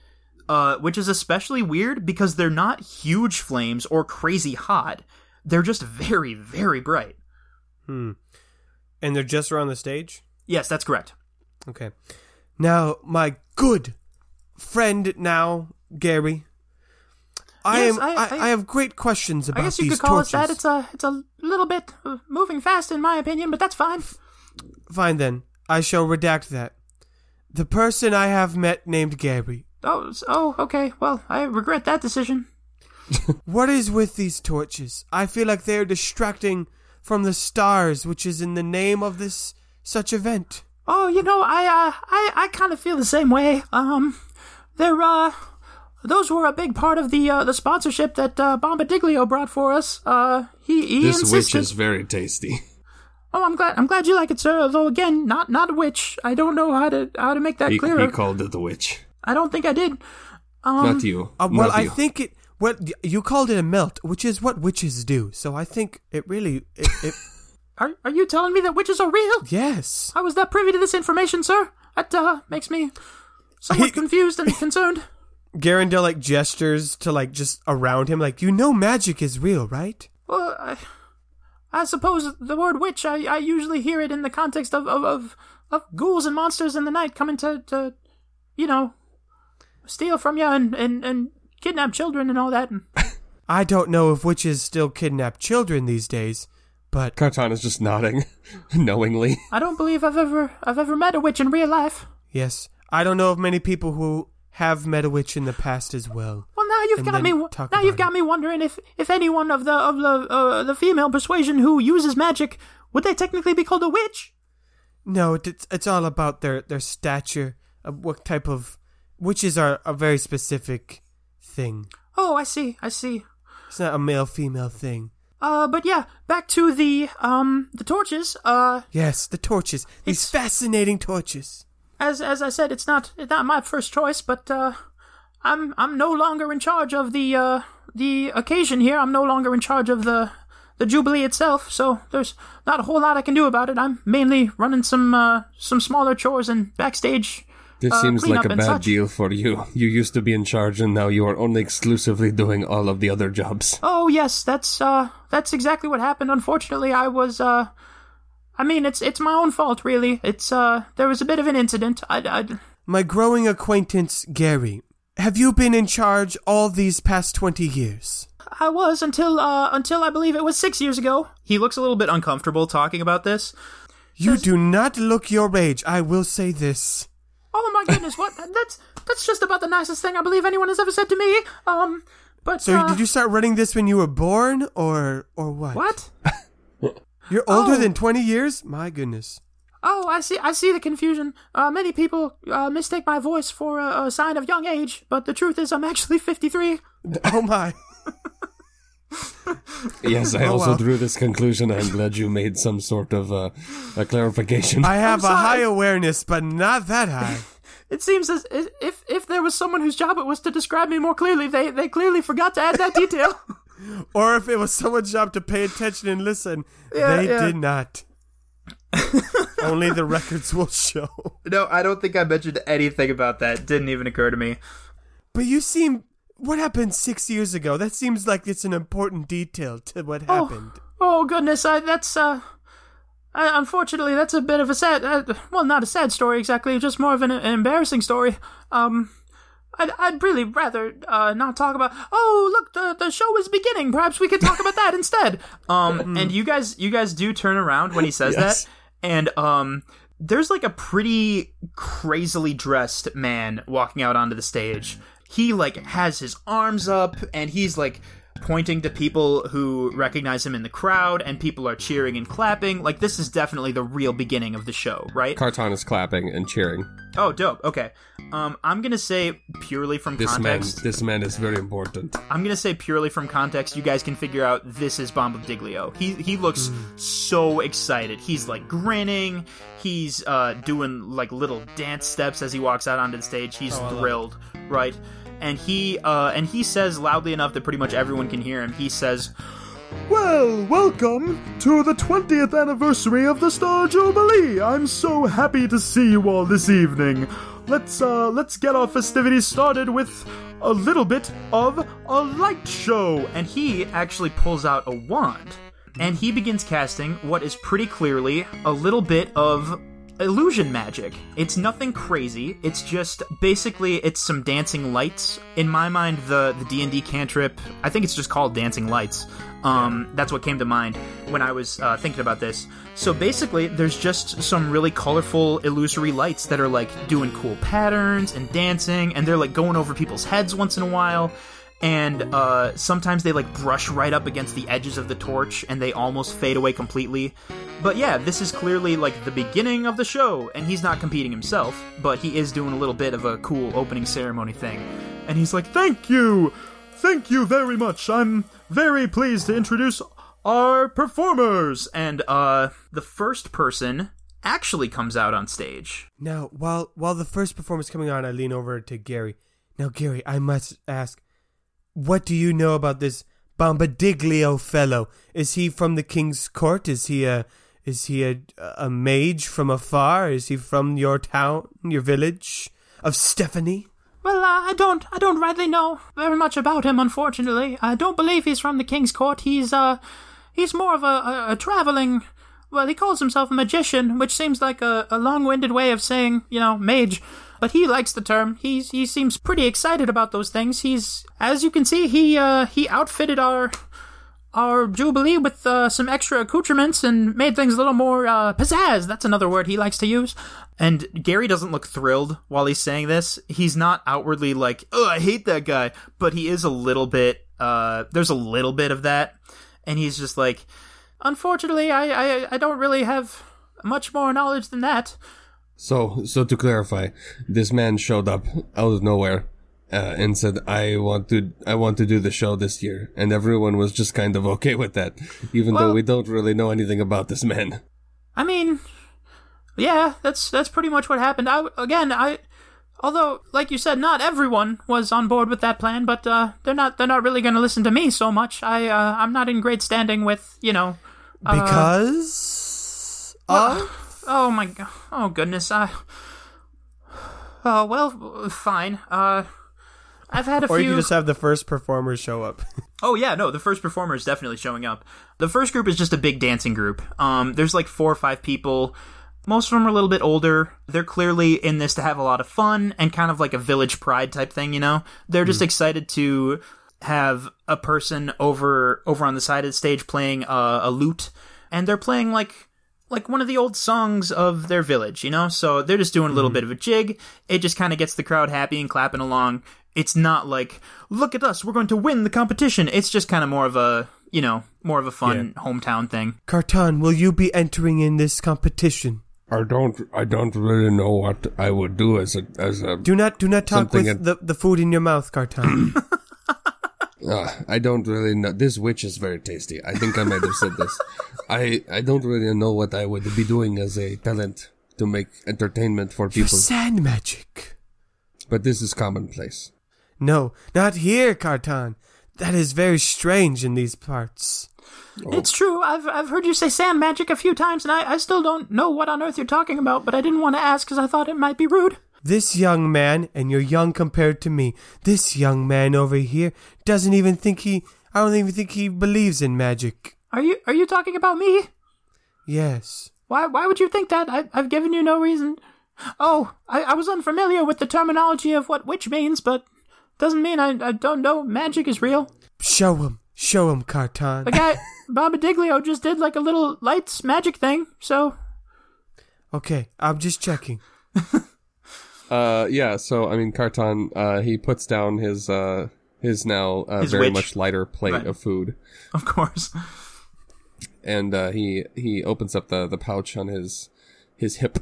uh, which is especially weird because they're not huge flames or crazy hot. They're just very, very bright. Hmm. And they're just around the stage? Yes, that's correct. Okay. Now, my good friend now, Gary. I Yes, am. I- I, I- have great questions about these I guess you could call torches. us that. It's a, it's a little bit moving fast in my opinion, but that's fine. Fine then. I shall redact that. The person I have met named Gary. Oh, oh, okay. Well, I regret that decision. What is with these torches? I feel like they are distracting from the stars, which is in the name of this such event. Oh, you know, I, uh, I, I kind of feel the same way. Um, they're, uh, those were a big part of the, uh, the sponsorship that, uh, Bombadiglio brought for us. Uh, he, he This insisted. witch is very tasty. Oh, I'm glad. I'm glad you like it, sir. Although again, not not a witch. I don't know how to how to make that He, clearer. he called it the witch. I don't think I did. Um, Not you. Uh, well, Not I you. think it. Well, you called it a melt, which is what witches do. So I think it really. It, it, Are are you telling me that witches are real? yes. I was that privy to this information, sir. That uh makes me somewhat confused and concerned. Garandel like gestures to like just around him, like you know, magic is real, right? Well, I, I suppose the word witch. I, I usually hear it in the context of, of of of ghouls and monsters in the night coming to to, you know, steal from you and and and kidnap children and all that. And I don't know if witches still kidnap children these days, but Carton is just nodding knowingly. I don't believe I've ever I've ever met a witch in real life. yes, I don't know of many people who have met a witch in the past as well. Well, now you've And got me. Now you've got it. me wondering if if anyone of the of the uh, the female persuasion who uses magic would they technically be called a witch? No, it's it's all about their their stature, of what type of witches are a very specific thing. Oh, I see, I see. It's not a male female thing. Uh, but yeah, back to the um the torches. Uh, Yes, the torches. These fascinating torches. as as I said, it's not it's not my first choice, but uh, I'm I'm no longer in charge of the uh the occasion here. I'm no longer in charge of the the jubilee itself. So there's not a whole lot I can do about it. I'm mainly running some uh some smaller chores and backstage. This Uh, seems like a bad such. deal for you. You used to be in charge and now you are only exclusively doing all of the other jobs. Oh yes, that's uh that's exactly what happened. Unfortunately, I was uh. I mean, it's it's my own fault, really. It's uh, there was a bit of an incident. I, I My growing acquaintance, Gary. Have you been in charge all these past 20 years? I was until uh until I believe it was six years ago. He looks a little bit uncomfortable talking about this. You do not look your age, I will say this. Oh my goodness, what? That's that's just about the nicest thing I believe anyone has ever said to me. Um, but So uh, did you start running this when you were born or or what? what? You're older Oh. than 20 years? My goodness. Oh, I see. I see the confusion. Uh, many people uh, mistake my voice for a, a sign of young age, but the truth is, I'm actually 53. Oh my. Yes, I Oh, also well. drew this conclusion. I'm glad you made some sort of uh, a clarification. I have a sorry. high awareness, but not that high. It seems as if if there was someone whose job it was to describe me more clearly, they they clearly forgot to add that detail. Or if it was someone's job to pay attention and listen, Yeah, they yeah. did not. Only the records will show. no, I don't think I mentioned anything about that. Didn't even occur to me. But you seem. What happened six years ago? That seems like it's an important detail to what happened. Oh goodness, I, that's uh, uh, unfortunately that's a bit of a sad, uh, well, not a sad story exactly, just more of an, an embarrassing story. Um, I'd, I'd really rather uh, not talk about. Oh, look, the the show is beginning. Perhaps we could talk about that instead. Um, and you guys, you guys do turn around when he says Yes. that, and um, there's like a pretty crazily dressed man walking out onto the stage. He like has his arms up and he's like pointing to people who recognize him in the crowd and people are cheering and clapping. Like this is definitely the real beginning of the show, right? Carton is clapping and cheering. oh, dope. Okay. Um I'm going to say purely from This context. man, this man is very important. I'm gonna say purely from context, you guys can figure out this is Bombadiglio. He he looks so excited. He's like grinning. He's uh, doing like little dance steps as he walks out onto the stage. He's thrilled, right? And he uh, and he says loudly enough that pretty much everyone can hear him. He says, Well, welcome to the 20th anniversary of the Star Jubilee. I'm so happy to see you all this evening. Let's uh let's get our festivities started with a little bit of a light show. and he actually pulls out a wand and he begins casting what is pretty clearly a little bit of illusion magic. It's nothing crazy. It's just basically it's some dancing lights. In my mind, the the D and D cantrip, I think it's just called dancing lights. Um, that's what came to mind when I was uh, thinking about this. So basically, there's just some really colorful, illusory lights that are like doing cool patterns and dancing, and they're like going over people's heads once in a while and uh, sometimes they like brush right up against the edges of the torch and they almost fade away completely. But yeah, this is clearly like the beginning of the show, and he's not competing himself, but he is doing a little bit of a cool opening ceremony thing. And he's like, Thank you! Thank you very much. I'm very pleased to introduce our performers. And uh, the first person actually comes out on stage. Now, while while the first performance coming on, I lean over to Gary. Now, Gary, I must ask, what do you know about this Bombadiglio fellow? Is he from the king's court? Is he a is he a a mage from afar? Is he from your town, your village of Stephanie? Well, uh, I don't, I don't rightly know very much about him. Unfortunately, I don't believe he's from the king's court. He's, uh, he's more of a, a, a traveling. Well, he calls himself a magician, which seems like a, a long-winded way of saying, you know, mage. But he likes the term. He's, he seems pretty excited about those things. He's, as you can see, he, uh, he outfitted our, our jubilee with uh, some extra accoutrements and made things a little more uh, pizzazz. That's another word he likes to use. And Gary doesn't look thrilled while he's saying this. He's not outwardly like, "Oh, I hate that guy," but he is a little bit. Uh, there's a little bit of that, and he's just like, "Unfortunately, I I, I don't really have much more knowledge than that." So, so to clarify, this man showed up out of nowhere uh, and said, "I want to, I want to do the show this year," and everyone was just kind of okay with that, even though we don't really know anything about this man. I mean, yeah, that's that's pretty much what happened. I again, I although like you said, not everyone was on board with that plan, but uh, they're not they're not really going to listen to me so much. I uh, I'm not in great standing with you know. Because of Oh my god! Oh goodness! I. Oh well, fine. Uh, I've had a or few. Or you could just have the first performers show up. Oh yeah, no, the first performer is definitely showing up. The first group is just a big dancing group. Um, there's like four or five people. Most of them are a little bit older. They're clearly in this to have a lot of fun and kind of like a village pride type thing, you know? They're just excited to have a person over over on the side of the stage playing uh, a lute and they're playing like like one of the old songs of their village, you know? So they're just doing a little mm-hmm. bit of a jig. It just kind of gets the crowd happy and clapping along. It's not like, look at us, we're going to win the competition. It's just kind of more of a, you know, more of a fun hometown thing. Carton, will you be entering in this competition? I don't, I don't really know what I would do as a, as a. Do not do not talk with in- the, the food in your mouth, Carton. Uh, I don't really know. This witch is very tasty. I think I might have said this. I, I don't really know what I would be doing as a talent to make entertainment for Your people, sand magic. but this is commonplace. No, not here, Carton. That is very strange in these parts. It's true. I've I've heard you say sand magic a few times, and I, I still don't know what on earth you're talking about. But I didn't want to ask because I thought it might be rude. This young man, and you're young compared to me, this young man over here doesn't even think he. I don't even think he believes in magic. Are you are you talking about me? Yes. Why why would you think that? I, I've given you no reason. Oh, I, I was unfamiliar with the terminology of what witch means, but doesn't mean I, I don't know magic is real. Show him. Show him, Carton. The guy Bombadiglio just did like a little lights magic thing, so Okay, I'm just checking. Uh, yeah. So I mean, Carton, uh, he puts down his uh his now uh, His very witch. much lighter plate Right. of food, of course. and uh, he he opens up the the pouch on his his hip,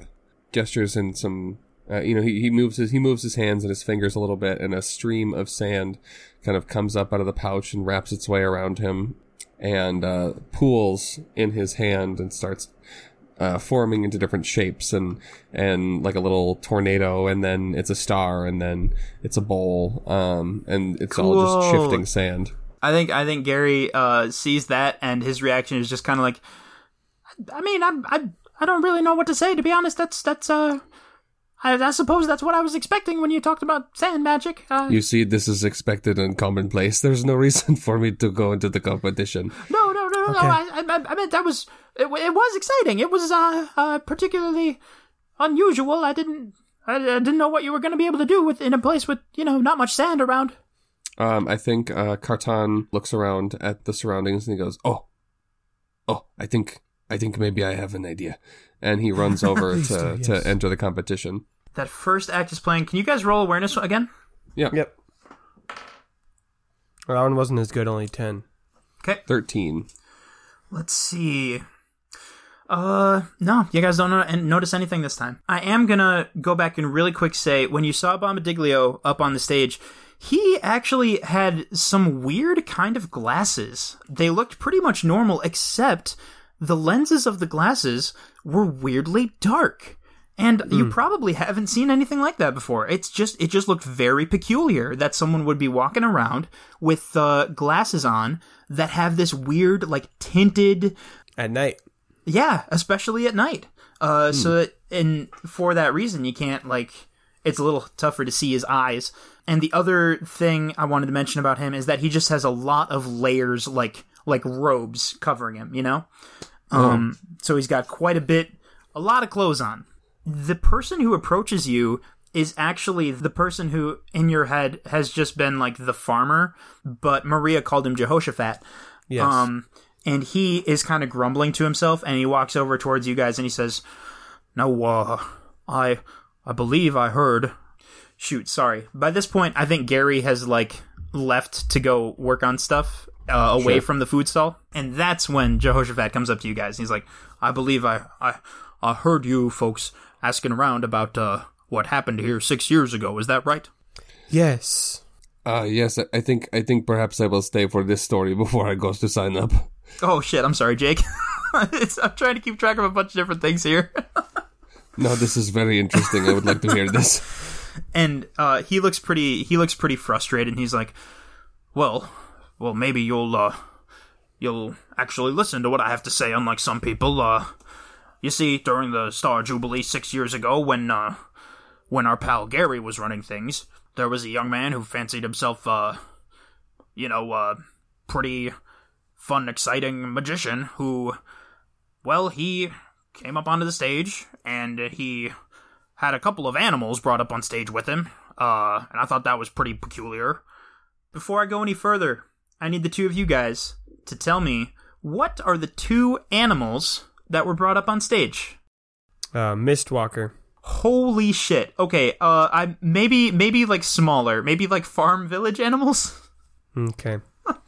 gestures in some. Uh, you know, he, he moves his he moves his hands and his fingers a little bit, and a stream of sand kind of comes up out of the pouch and wraps its way around him, and uh, pools in his hand and starts uh, forming into different shapes and and like a little tornado and then it's a star and then it's a bowl um and it's all just shifting sand I think I think Gary uh, sees that, and his reaction is just kind of like, I mean, I, I I don't really know what to say to be honest. That's that's uh, I, I suppose that's what I was expecting when you talked about sand magic. Uh, you see this is expected and commonplace there's no reason for me to go into the competition no, no, no, no, no. I, I I meant that was it, it was exciting. It was uh, uh particularly unusual. I didn't. I, I didn't know what you were going to be able to do with in a place with you know not much sand around. um i think uh carton looks around at the surroundings and he goes oh oh i think i think maybe i have an idea and he runs over to do, yes. to enter the competition That first act is playing. Can you guys roll awareness again? Yeah. Yep. Well, that one wasn't as good, only 10. Okay. 13 Let's see. Uh, no, you guys don't notice anything this time. I am gonna go back and really quick say when you saw Bombadiglio up on the stage, he actually had some weird kind of glasses. They looked pretty much normal, except the lenses of the glasses were weirdly dark. And you probably haven't seen anything like that before. It's just it just looked very peculiar that someone would be walking around with uh, glasses on that have this weird like tinted At night. yeah, especially at night. Uh, so that, and for that reason, you can't like. It's a little tougher to see his eyes. And the other thing I wanted to mention about him is that he just has a lot of layers, like like robes covering him. You know, um. So he's got quite a bit, a lot of clothes on. The person who approaches you is actually the person who, in your head, has just been like the farmer, but Maria called him Jehoshaphat. Yes. Um, and he is kind of grumbling to himself, and he walks over towards you guys, and he says, "No, uh, I, I believe I heard. Shoot, sorry. By this point, I think Gary has like left to go work on stuff uh, away from the food stall, and that's when Jehoshaphat comes up to you guys. And he's like, "I believe I, I, I heard you folks asking around about uh, what happened here six years ago. Is that right? Yes. Uh, yes, I- I think I think perhaps I will stay for this story before I go to sign up. Oh shit! I'm sorry, Jake. it's, I'm trying to keep track of a bunch of different things here. No, this is very interesting. I would like to hear this. and uh, he looks pretty. He looks pretty frustrated. And he's like, "Well, well, maybe you'll uh, you'll actually listen to what I have to say. Unlike some people, uh, you see, during the Star Jubilee six years ago, when uh, when our pal Gary was running things, there was a young man who fancied himself, uh, you know, uh, pretty fun, exciting magician who, well, he came up onto the stage and he had a couple of animals brought up on stage with him, uh, and I thought that was pretty peculiar. Before I go any further, I need the two of you guys to tell me what are the two animals that were brought up on stage. Uh, Mistwalker. Holy shit! Okay, uh, I maybe maybe like smaller, maybe like farm village animals. Okay. All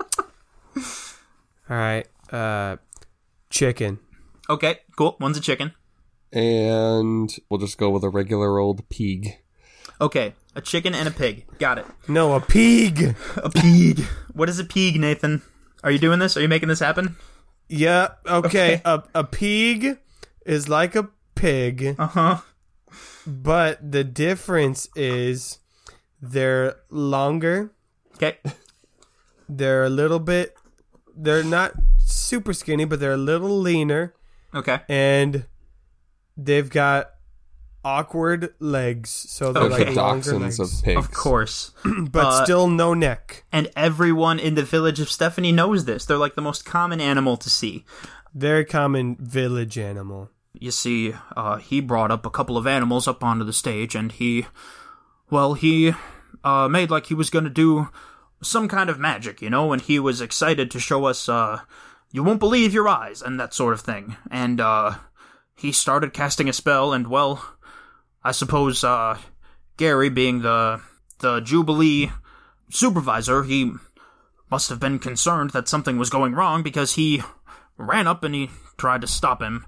right. Uh, chicken. Okay, cool. One's a chicken. And we'll just go with a regular old pig. Okay, a chicken and a pig. Got it. No, a pig. A pig. what is a pig, Nathan? Are you doing this? Are you making this happen? Yeah. Okay. A a pig is like a pig, Uh huh. but the difference is they're longer. Okay. They're a little bit. They're not super skinny, but they're a little leaner, Okay. and they've got awkward legs. So they're Okay. like longer Dachshunds legs, of pigs. Of course. but uh, still no neck. And everyone in the village of Stephanie knows this. They're like the most common animal to see. Very common village animal. You see, uh, he brought up a couple of animals up onto the stage, and he, well, he uh, made like he was going to do some kind of magic, you know, and he was excited to show us, uh, you won't believe your eyes, and that sort of thing. And uh, he started casting a spell, and well, I suppose uh, Gary, being the the Jubilee supervisor, he must have been concerned that something was going wrong because he ran up and he tried to stop him.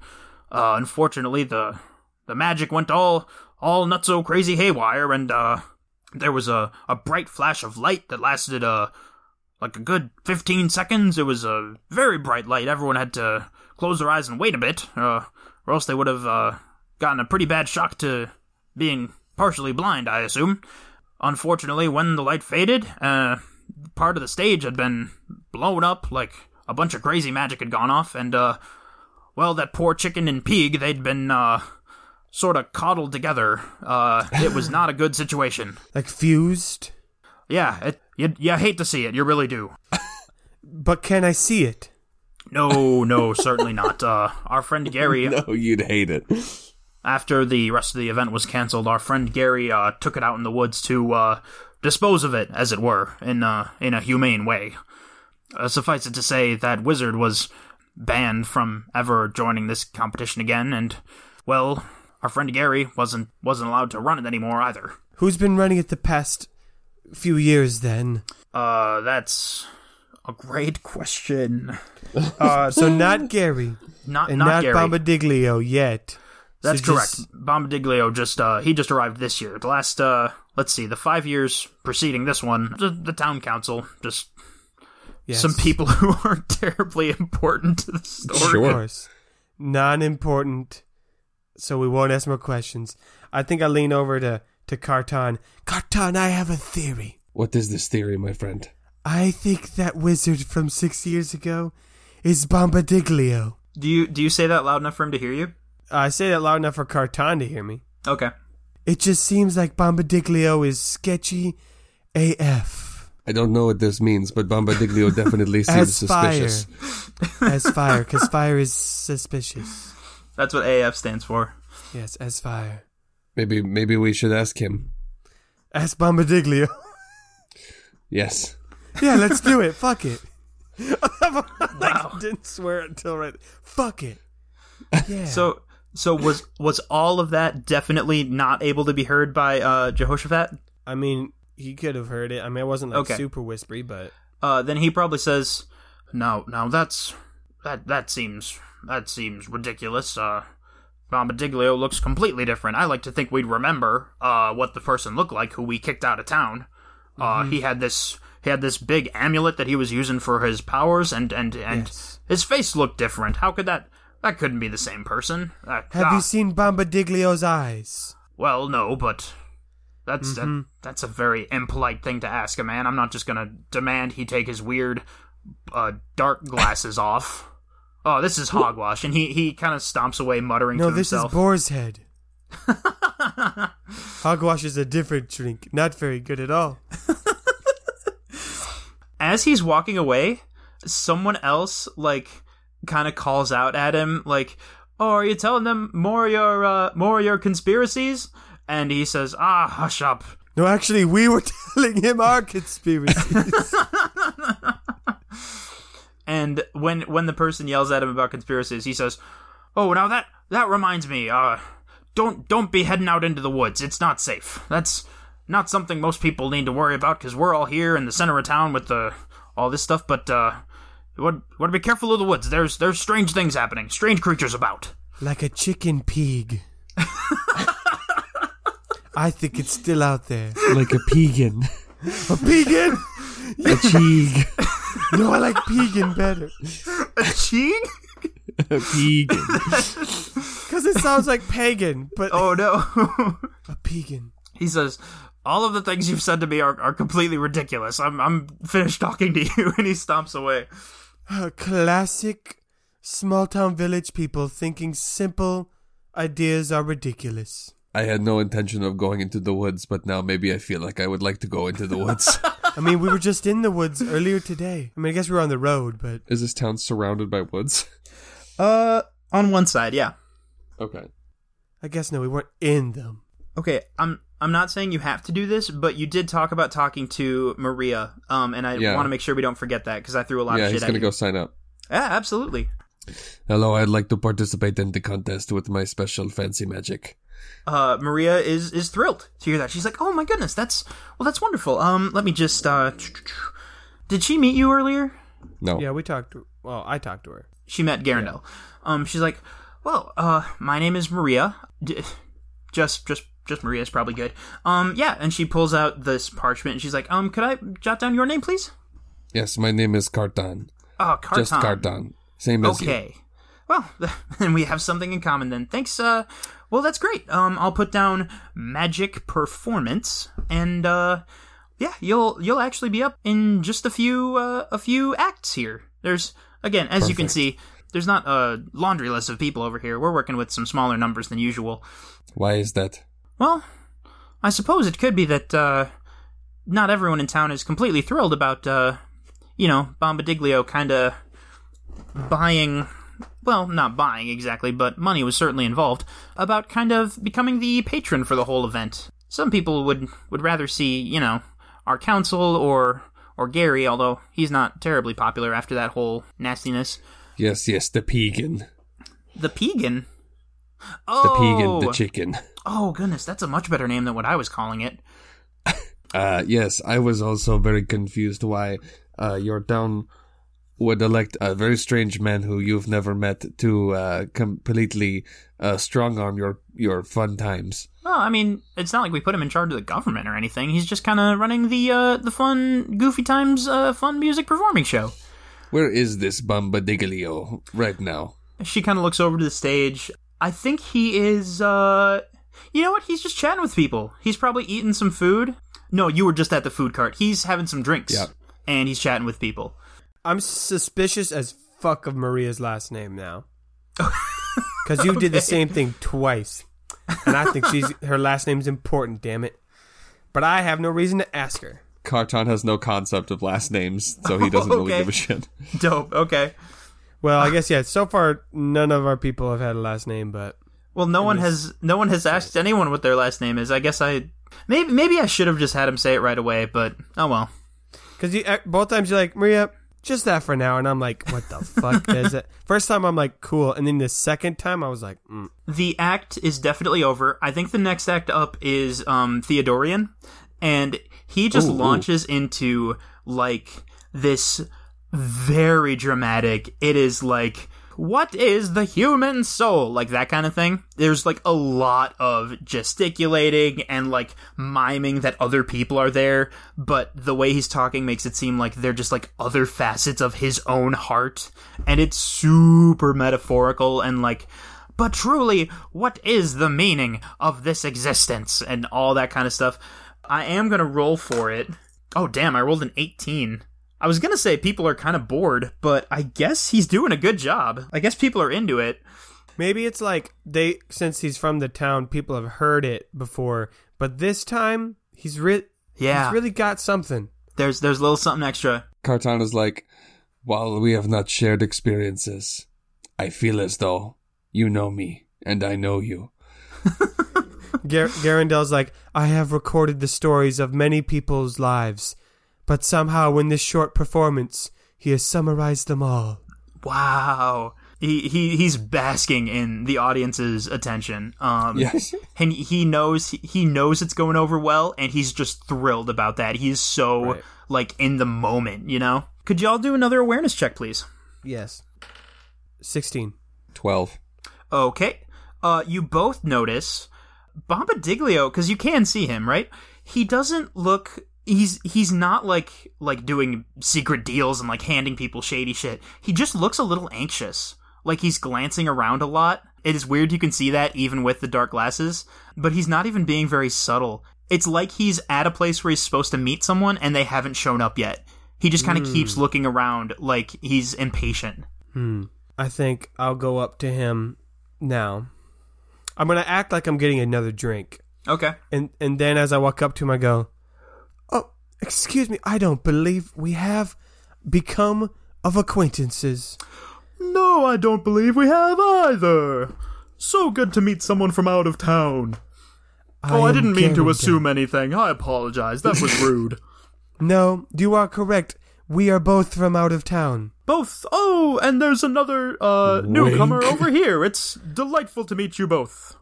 Uh, unfortunately, the the magic went all all nutso crazy haywire, and uh, there was a, a bright flash of light that lasted uh like a good fifteen seconds. It was a very bright light. Everyone had to close their eyes and wait a bit, uh, or else they would have uh, gotten a pretty bad shock to being partially blind. I assume. Unfortunately, when the light faded, uh, part of the stage had been blown up, like a bunch of crazy magic had gone off, and uh, well, that poor chicken and pig, they'd been uh, sort of coddled together. Uh, it was not a good situation. Like fused. Yeah, it, you, you hate to see it, you really do. But can I see it? No, no, certainly not. Uh, our friend Gary, No, you'd hate it. After the rest of the event was canceled, our friend Gary uh, took it out in the woods to uh, dispose of it, as it were, in uh, in a humane way. Uh, suffice it to say, that wizard was banned from ever joining this competition again, and well, our friend Gary wasn't wasn't allowed to run it anymore either. Who's been running it the past few years then? Uh, that's a great question. Uh, So not Gary not and not, not, Gary. Bombadiglio yet. That's So correct. just- Bombadiglio just uh he just arrived this year. The last uh let's see, the five years preceding this one, the, the town council, just Yes. some people who aren't terribly important to the story. Of Sure. course. Non-important. So we won't ask more questions. I think I lean over to to Carton. Carton, I have a theory. What is this theory, my friend? I think that wizard from six years ago is Bombadiglio. Do you do you say that loud enough for him to hear you? I say that loud enough for Carton to hear me. Okay. It just seems like Bombadiglio is sketchy AF. I don't know what this means, but Bombadiglio definitely seems As fire. suspicious. As fire, because fire is suspicious. That's what AF stands for. Yes, as fire. Maybe maybe we should ask him. As Bombadiglio. Yes. Yeah, let's do it. Fuck it. I didn't swear until right. Fuck it. Yeah. So so was was all of that definitely not able to be heard by uh Jehoshaphat? I mean, he could have heard it. I mean, it wasn't like Okay. super whispery, but uh, then he probably says, "No, now that's that that seems that seems ridiculous. Uh, Bombadiglio looks completely different. I like to think we'd remember uh, what the person looked like who we kicked out of town. Uh, he had this he had this big amulet that he was using for his powers, and and and Yes. his face looked different. How could that? That couldn't be the same person. That- Have ah, you seen Bombadiglio's eyes? Well, no, but that's that, that's a very impolite thing to ask a man. I'm not just gonna demand he take his weird uh, dark glasses off. Oh, this is hogwash, and he he kind of stomps away, muttering No, to this himself. is boar's head. Hogwash is a different drink. Not very good at all. As he's walking away, someone else like kind of calls out at him, like, "Oh, are you telling them more of your uh, more of your conspiracies?" And he says, "Ah, hush up." No, actually, we were telling him our conspiracies. And when when the person yells at him about conspiracies, he says, "Oh, now that that reminds me. Uh, don't don't be heading out into the woods. It's not safe. That's not something most people need to worry about because we're all here in the center of town with the all this stuff. But uh, you want want to be careful of the woods. There's there's strange things happening. Strange creatures about. like a chicken pig. I think it's still out there. like a pegan. A pegan? a cheeg. No, I like pegan better. A cheek? A pegan. Because it sounds like pagan, but Oh no. a pegan. he says. All of the things you've said to me are, are completely ridiculous. I'm I'm finished talking to you, and he stomps away. Uh, classic small town village people thinking simple ideas are ridiculous. I had no intention of going into the woods, but now maybe I feel like I would like to go into the woods. I mean, we were just in the woods earlier today. I mean, I guess we were on the road, but Is this town surrounded by woods? Uh, on one side, yeah. Okay. I guess no, we weren't in them. Okay, I'm I'm not saying you have to do this, but you did talk about talking to Maria, um, and I Yeah. want to make sure we don't forget that because I threw a lot yeah, of shit Yeah, he's at gonna you. go sign up. Yeah, absolutely. Hello, I'd like to participate in the contest with my special fancy magic. Uh, Maria is is thrilled to hear that. She's like, "Oh my goodness, that's well, that's wonderful." Um, let me just uh, did she meet you earlier? No. Yeah, we talked. Well, I talked to her. She met Garandel. Um, she's like, "Well, uh, my name is Maria. D- just just just Maria is probably good. Um, yeah." And she pulls out this parchment and she's like, "Um, could I jot down your name, please?" Yes, my name is Cartan. Oh, Carton. Just Cartan. Same as you. Okay. Well, then we have something in common then. Thanks. Uh, well, that's great. Um, I'll put down magic performance, and uh, yeah, you'll you'll actually be up in just a few uh, a few acts here. There's again, as you can see, there's not a laundry list of people over here. We're working with some smaller numbers than usual. Why is that? Well, I suppose it could be that uh, not everyone in town is completely thrilled about, uh, you know, Bombadiglio kind of buying. Well, not buying exactly, but money was certainly involved. About kind of becoming the patron for the whole event. Some people would would rather see, you know, our council or or Gary, although he's not terribly popular after that whole nastiness. Yes, yes, the pegan. The Pegan. Oh, the pegan, the chicken. Oh goodness, that's a much better name than what I was calling it. Uh, yes, I was also very confused why uh, your town would elect a very strange man who you've never met to uh, completely uh, strong arm your your fun times. Well, I mean, it's not like we put him in charge of the government or anything. He's just kind of running the uh, the fun, goofy times, uh, fun music performing show. Where is this Bombadiglio right now? She kind of looks over to the stage. I think he is. You know what? He's just chatting with people. He's probably eating some food. No, you were just at the food cart. He's having some drinks. Yeah. And he's chatting with people. I'm suspicious as fuck of Maria's last name now. Because you did the same thing twice. And I think she's her last name's important, damn it. But I have no reason to ask her. Carton has no concept of last names, so he doesn't really give a shit. Dope. Okay. Well, I guess yeah. So far, none of our people have had a last name, but Well, no one has no one has asked anyone what their last name is. I guess I maybe maybe I should have just had him say it right away, but oh well. because you both times you're like Maria, just that for now, and I'm like, what the fuck is it? First time I'm like, cool, and then the second time I was like, mm. The act is definitely over. I think the next act up is um Theodorian and he just Ooh, ooh. launches into like this very dramatic. It is like what is the human soul? Like that kind of thing. There's like a lot of gesticulating and like miming that other people are there, but the way he's talking makes it seem like they're just like other facets of his own heart. And it's super metaphorical and like, but truly, what is the meaning of this existence? And all that kind of stuff. I am gonna roll for it. Oh, damn, I rolled an 18. I was gonna say people are kind of bored, but I guess he's doing a good job. I guess people are into it. Maybe it's like they, since he's from the town, people have heard it before, but this time he's re- Yeah, he's really got something. there's there's a little something extra. Cartana's like, while we have not shared experiences, I feel as though you know me and I know you. Gar- Garandel's like, I have recorded the stories of many people's lives, but somehow in this short performance, he has summarized them all. Wow. He, he he's basking in the audience's attention. Um, Yes. and he knows he knows it's going over well, and he's just thrilled about that. He's so Right. like in the moment, you know. Could y'all do another awareness check, please? Yes. 16. 12. Okay. Uh, you both notice Bombadiglio because you can see him, right? He doesn't look. He's he's not like like doing secret deals and like handing people shady shit. He just looks a little anxious, like he's glancing around a lot. It is weird you can see that even with the dark glasses, but he's not even being very subtle. It's like he's at a place where he's supposed to meet someone and they haven't shown up yet. He just kind of keeps looking around like he's impatient. Hmm. I think I'll go up to him now. I'm going to act like I'm getting another drink. Okay. And and then as I walk up to him, I go, "Oh, excuse me. I don't believe we have become of acquaintances." No, I don't believe we have either. So good to meet someone from out of town. oh, I didn't mean to assume anything. I apologize. That was rude. No, you are correct. We are both from out of town. both. Oh, and there's another uh, newcomer over here. It's delightful to meet you both.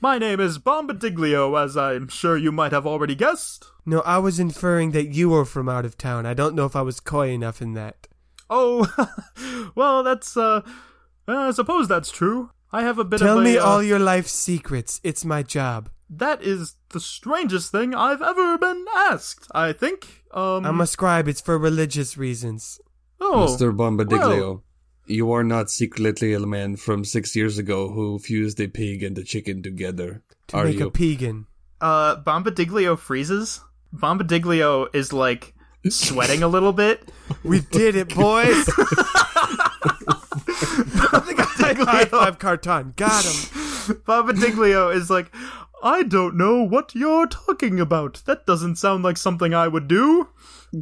My name is Bombadiglio, as I'm sure you might have already guessed. No, I was inferring that you were from out of town. I don't know if I was coy enough in that. Oh, well, that's, uh, I suppose that's true. I have a bit Tell of a, me uh, all your life secrets. It's my job. That is the strangest thing I've ever been asked, I think. Um, I'm a scribe. It's for religious reasons. oh, Mr. Bombadiglio, well. You are not secretly a man from six years ago who fused a pig and a chicken together, To are make you? a pagan. uh Bombadiglio freezes. Bombadiglio is like sweating a little bit. We did it, boys. High five, Carton. Got him. Bombadiglio is like, I don't know what you're talking about. That doesn't sound like something I would do.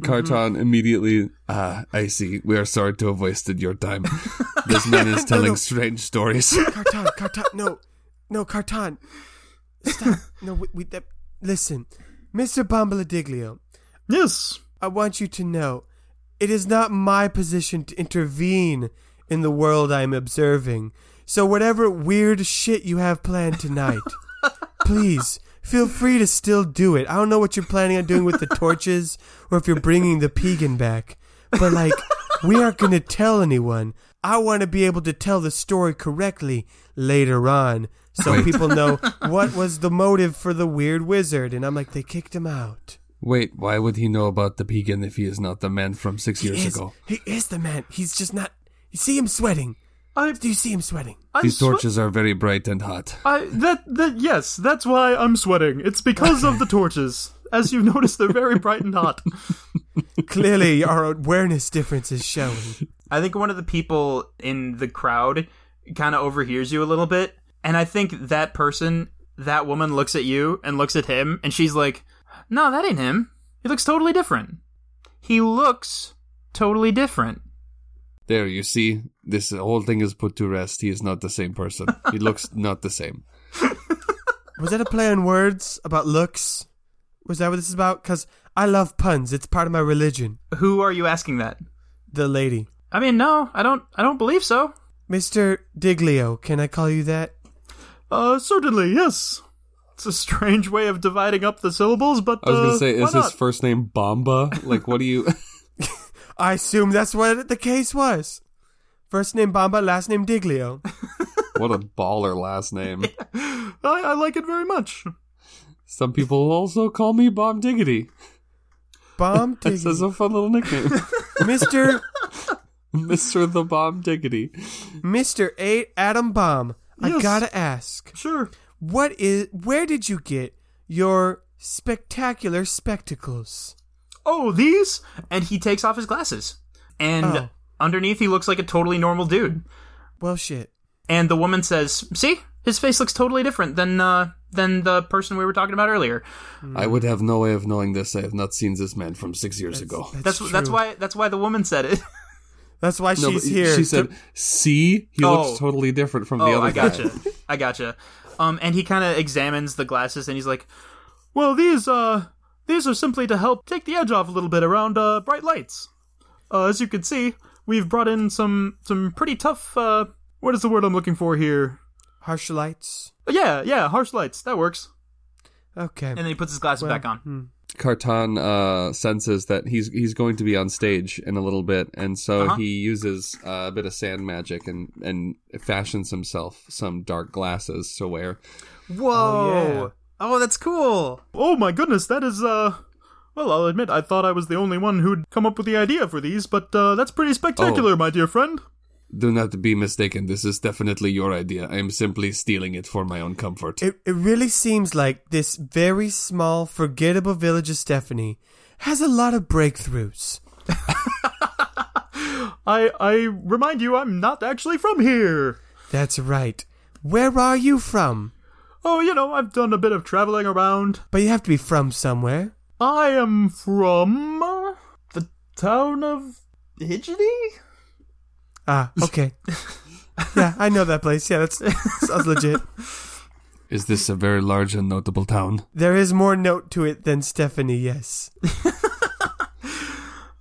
Carton immediately, ah, I see. We are sorry to have wasted your time. this man is telling no. strange stories. Carton, Carton. No, no, Carton. Stop. No, we. we that, listen, Mr. Bombaladiglio. Yes. I want you to know, it is not my position to intervene in the world I am observing. So whatever weird shit you have planned tonight, please feel free to still do it. I don't know what you're planning on doing with the torches or if you're bringing the pagan back, but like we aren't going to tell anyone. I want to be able to tell the story correctly later on so Wait. people know what was the motive for the weird wizard and I'm like they kicked him out. Wait, why would he know about the pagan if he is not the man from six years is, ago? He is the man. He's just not. You see him sweating. I, Do you see him sweating? I'm These swe- torches are very bright and hot. I that that yes, that's why I'm sweating. It's because of the torches. As you notice, they're very bright and hot. Clearly, our awareness difference is showing. I think one of the people in the crowd kind of overhears you a little bit, and I think that person, that woman, looks at you and looks at him, and she's like, "No, that ain't him. He looks totally different. He looks totally different." There, you see, this whole thing is put to rest. He is not the same person. He looks not the same. Was that a play on words about looks? Was that what this is about? Because I love puns. It's part of my religion. Who are you asking that? The lady. I mean, no, I don't. I don't believe so. Mr. Diglio, can I call you that? Uh, certainly, yes. It's a strange way of dividing up the syllables, but I was uh, gonna say, why is his first name Bomba? Like, what do you? I assume that's what the case was. First name Bamba, last name Diglio. What a baller last name. I, I like it very much. Some people also call me Bomb Diggity. Bomb This is a fun little nickname. Mr. Mr. the Bomb Diggity. Mr. A. Adam Bomb. I Yes. gotta ask, Sure. what is? Where did you get your spectacular spectacles? Oh, these? And he takes off his glasses. And Oh. underneath, he looks like a totally normal dude. Well, shit. And the woman says, "See, his face looks totally different than uh, than the person we were talking about earlier." I would have no way of knowing this. I have not seen this man from six years ago. That's that's true. why that's why the woman said it. That's why No, she's here. She to- said, "See, he Oh. looks totally different from the oh, other I guy." gotcha. I gotcha. Um, and he kind of examines the glasses, and he's like, Well, these uh these are simply to help take the edge off a little bit around uh bright lights. Uh, as you can see, we've brought in some some pretty tough uh what is the word I'm looking for here? harsh lights. Yeah, yeah, harsh lights. That works. Okay. and then he puts his glasses back on. hmm. Carton uh, senses that he's he's going to be on stage in a little bit, and so Uh-huh. he uses uh, a bit of sand magic and and fashions himself some dark glasses to wear. Whoa! yeah. Oh, that's cool. Oh my goodness, that is uh well, I'll admit I thought I was the only one who'd come up with the idea for these, but uh that's pretty spectacular, my dear friend. Do not be mistaken. This is definitely your idea. I am simply stealing it for my own comfort. It, it really seems like this very small, forgettable village of Stephanie has a lot of breakthroughs. I I remind you I'm not actually from here. That's right. Where are you from? Oh, you know, I've done a bit of traveling around. But you have to be from somewhere. I am from the town of Hidgety? Ah, okay. yeah, I know that place. Yeah, that's sounds legit. Is this a very large and notable town? There is more note to it than Stephanie, yes.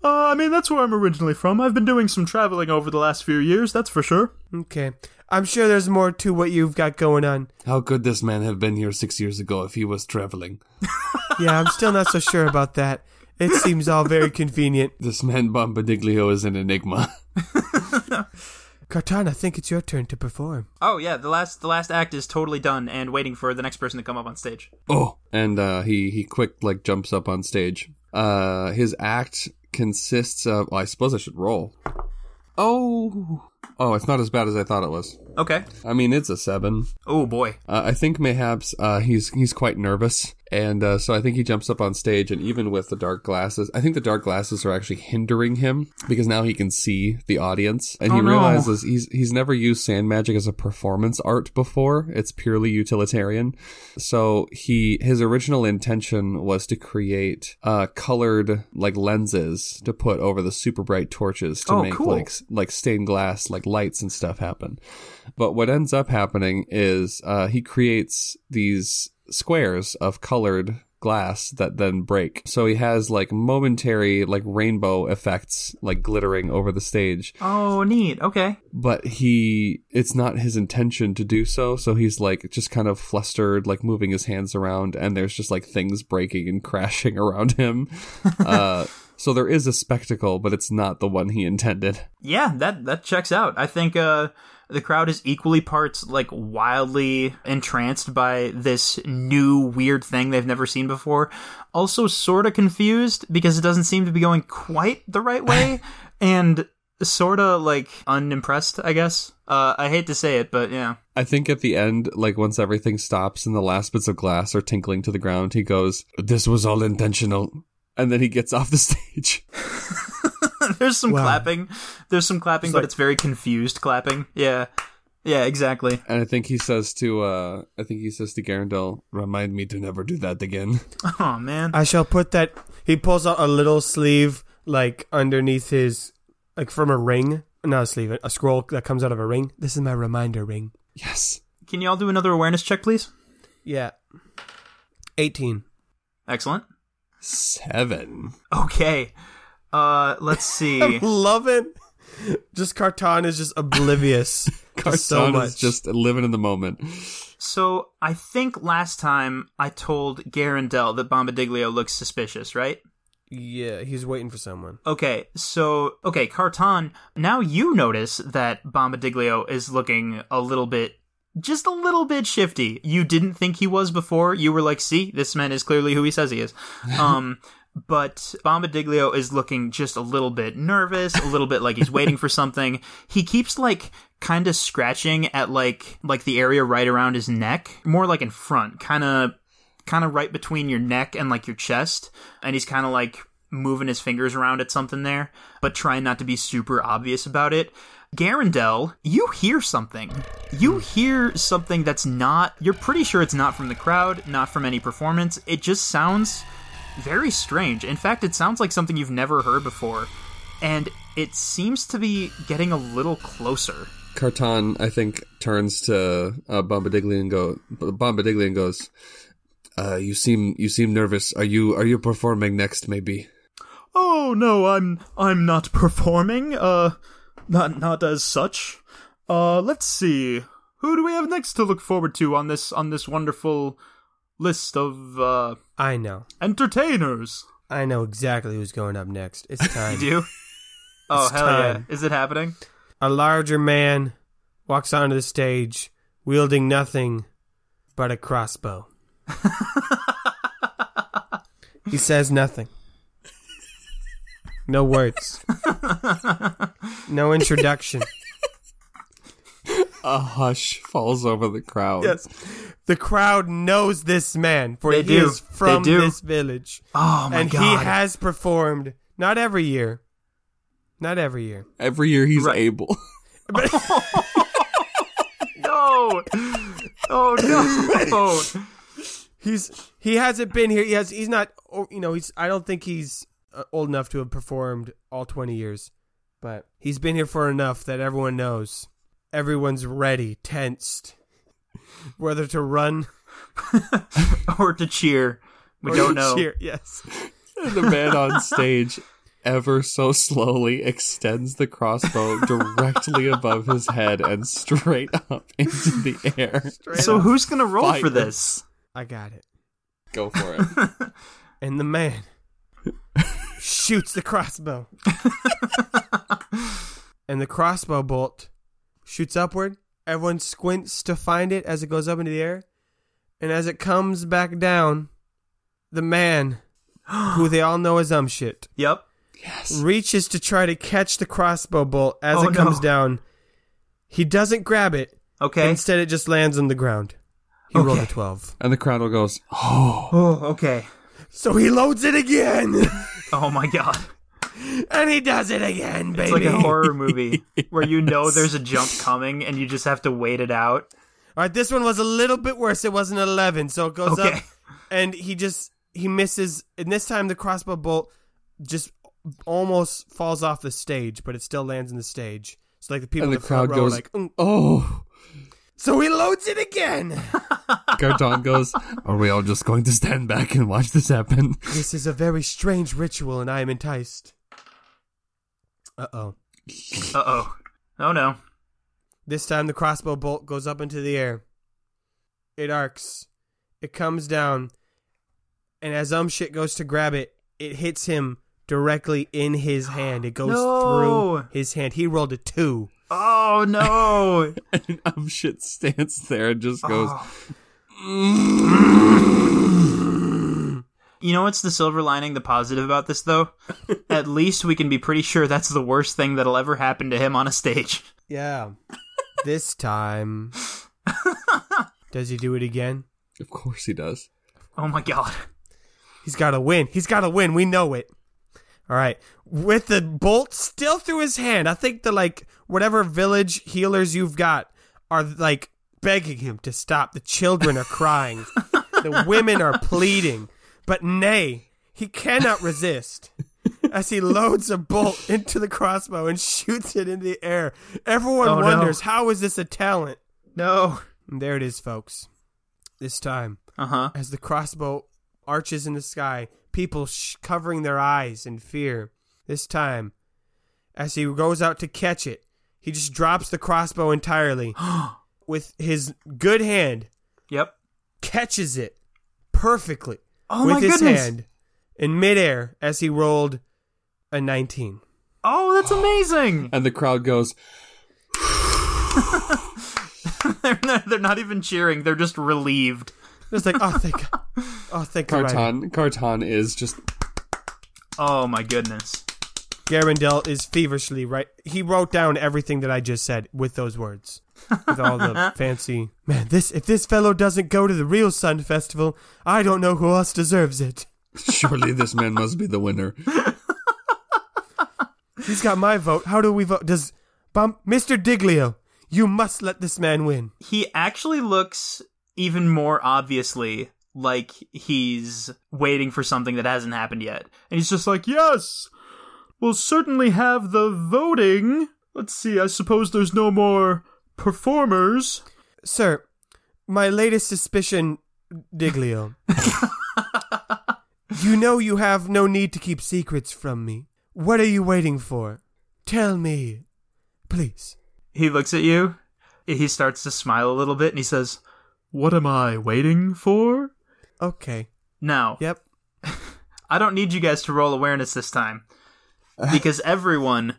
Uh, I mean, that's where I'm originally from. I've been doing some traveling over the last few years, that's for sure. Okay. I'm sure there's more to what you've got going on. How could this man have been here six years ago if he was traveling? Yeah, I'm still not so sure about that. It seems all very convenient. This man Bombadiglio is an enigma. Cartana, I think it's your turn to perform. Oh yeah, the last the last act is totally done and waiting for the next person to come up on stage. Oh, and uh, he he quick like jumps up on stage. Uh, his act consists of. Well, I suppose I should roll. Oh, oh, it's not as bad as I thought it was. Okay. I mean, it's a seven. Oh boy. Uh, I think mayhaps uh, he's he's quite nervous, and uh, so I think he jumps up on stage, and even with the dark glasses, I think the dark glasses are actually hindering him because now he can see the audience, and he Oh, no. realizes he's he's never used sand magic as a performance art before. It's purely utilitarian. So he his original intention was to create uh, colored like lenses to put over the super bright torches to Oh, make cool. like like stained glass like lights and stuff happen. But what ends up happening is uh, he creates these squares of colored glass that then break. So he has like momentary like rainbow effects like glittering over the stage. Oh neat. Okay. But he it's not his intention to do so, so he's like just kind of flustered, like moving his hands around and there's just like things breaking and crashing around him. uh so there is a spectacle, but it's not the one he intended. Yeah, that that checks out. I think uh the crowd is equally parts like wildly entranced by this new weird thing they've never seen before. Also sort of confused because it doesn't seem to be going quite the right way and sort of like unimpressed, I guess. Uh I hate to say it, but yeah. I think at the end, like once everything stops and the last bits of glass are tinkling to the ground, he goes, This was all intentional. And then he gets off the stage. There's some Wow. clapping. There's some clapping, but like- it's very confused clapping. Yeah. Yeah, exactly. And I think he says to, uh, I think he says to Garandel, Remind me to never do that again. Oh man. I shall put that. He pulls out a little sleeve, like underneath his, like from a ring. Not a sleeve, a scroll that comes out of a ring. This is my reminder ring. Yes. Can you all do another awareness check, please? Yeah. 18. Excellent. Seven. Okay. Uh let's see. Love it. Just Carton is just oblivious. to so much. is just living in the moment. So I think last time I told Garandel that Bombadiglio looks suspicious, right? Yeah, he's waiting for someone. Okay, so okay, Carton. Now you notice that Bombadiglio is looking a little bit, just a little bit shifty. You didn't think he was before. You were like, "See, this man is clearly who he says he is." Um, but Bombadiglio is looking just a little bit nervous, a little bit like he's waiting for something. He keeps like kind of scratching at like like the area right around his neck, more like in front, kind of kind of right between your neck and like your chest, and he's kind of like moving his fingers around at something there, but trying not to be super obvious about it. Garandel, you hear something. You hear something that's not, you're pretty sure it's not from the crowd, not from any performance. It just sounds very strange. In fact, it sounds like something you've never heard before. And it seems to be getting a little closer. Carton, I think, turns to uh, Bombadillion and go. Bombadillion goes. Uh, you seem you seem nervous. Are you are you performing next? Maybe. Oh no, I'm I'm not performing. Uh, not not as such. Uh, let's see. Who do we have next to look forward to on this on this wonderful list of uh I know. entertainers? I know exactly who's going up next. It's time. you Do? Oh, hell time. yeah. Is it happening? A larger man walks onto the stage wielding nothing but a crossbow. he says nothing. No words. No introduction. A hush falls over the crowd. Yes. The crowd knows this man, for They he do. is from They do. this village. Oh my and god. he has performed, not every year. Not every year. Every year he's able. no. Oh no. He's he hasn't been here. He has. He's not. oh, You know. He's. I don't think he's Uh, old enough to have performed all twenty years, but he's been here for enough that everyone knows. Everyone's ready, tensed, whether to run or to cheer. We or don't to know. cheer. Yes. The man on stage, ever so slowly, extends the crossbow directly above his head and straight up into the air. So who's gonna roll Fire. for this? I got it. Go for it. And the man shoots the crossbow, and the crossbow bolt shoots upward. Everyone squints to find it as it goes up into the air, and as it comes back down, the man, who they all know as Umshit, Yep. Yes. reaches to try to catch the crossbow bolt as Oh, it comes no. down. He doesn't grab it. Okay. Instead, it just lands on the ground. He rolled a 12. And the crowd all goes, oh. Oh, okay. So he loads it again. Oh my god. and he does it again, baby. It's like a horror movie where you know there's a jump coming and you just have to wait it out. All right, this one was a little bit worse. It wasn't 11, so it goes Okay. up. And he just, he misses. And this time the crossbow bolt just almost falls off the stage, but it still lands in the stage. So like the people And in the the front crowd row are goes, like, "Mm." oh. So he loads it again. Carton goes, are we all just going to stand back and watch this happen? this is a very strange ritual, and I am enticed. Uh oh. Uh oh. Oh no. This time the crossbow bolt goes up into the air. It arcs. It comes down. And as Umshit goes to grab it, it hits him directly in his hand. It goes No. through his hand. He rolled a two. Oh no. And um shit stands there and just goes, You know what's the silver lining, the positive about this though? At least we can be pretty sure that's the worst thing that'll ever happen to him on a stage. Yeah. this time. Does he do it again? of course he does. Oh my god. He's got to win. He's got to win. We know it. All right. With the bolt still through his hand, I think the like whatever village healers you've got are like begging him to stop. The children are crying. the women are pleading. But nay, he cannot resist. As he loads a bolt into the crossbow and shoots it into the air. Everyone Oh, no. wonders, how is this a talent? No. And there it is, folks. This time, Uh huh. as the crossbow arches in the sky, people sh- covering their eyes in fear. This time, as he goes out to catch it, he just drops the crossbow entirely. With his good hand, Yep. catches it perfectly Oh with my his goodness. hand in midair as he rolled a 19. Oh, that's amazing. And the crowd goes, they're, not, they're not even cheering. They're just relieved. It's like, oh, thank God. Oh, thank God. Carton, Carton is just Oh my goodness. Garandel is feverishly right. He wrote down everything that I just said with those words, with all the fancy. Man, this if this fellow doesn't go to the real Sun Festival, I don't know who else deserves it. surely this man must be the winner. He's got my vote. How do we vote? Does bump Mr. Diglio? You must let this man win. He actually looks even more obviously like he's waiting for something that hasn't happened yet. And he's just like, Yes, we'll certainly have the voting. Let's see, I suppose there's no more performers. Sir, my latest suspicion, Diglio. you know you have no need to keep secrets from me. What are you waiting for? Tell me. Please. he looks at you, he starts to smile a little bit, and he says, What am I waiting for? Okay. Now, Yep. I don't need you guys to roll awareness this time because everyone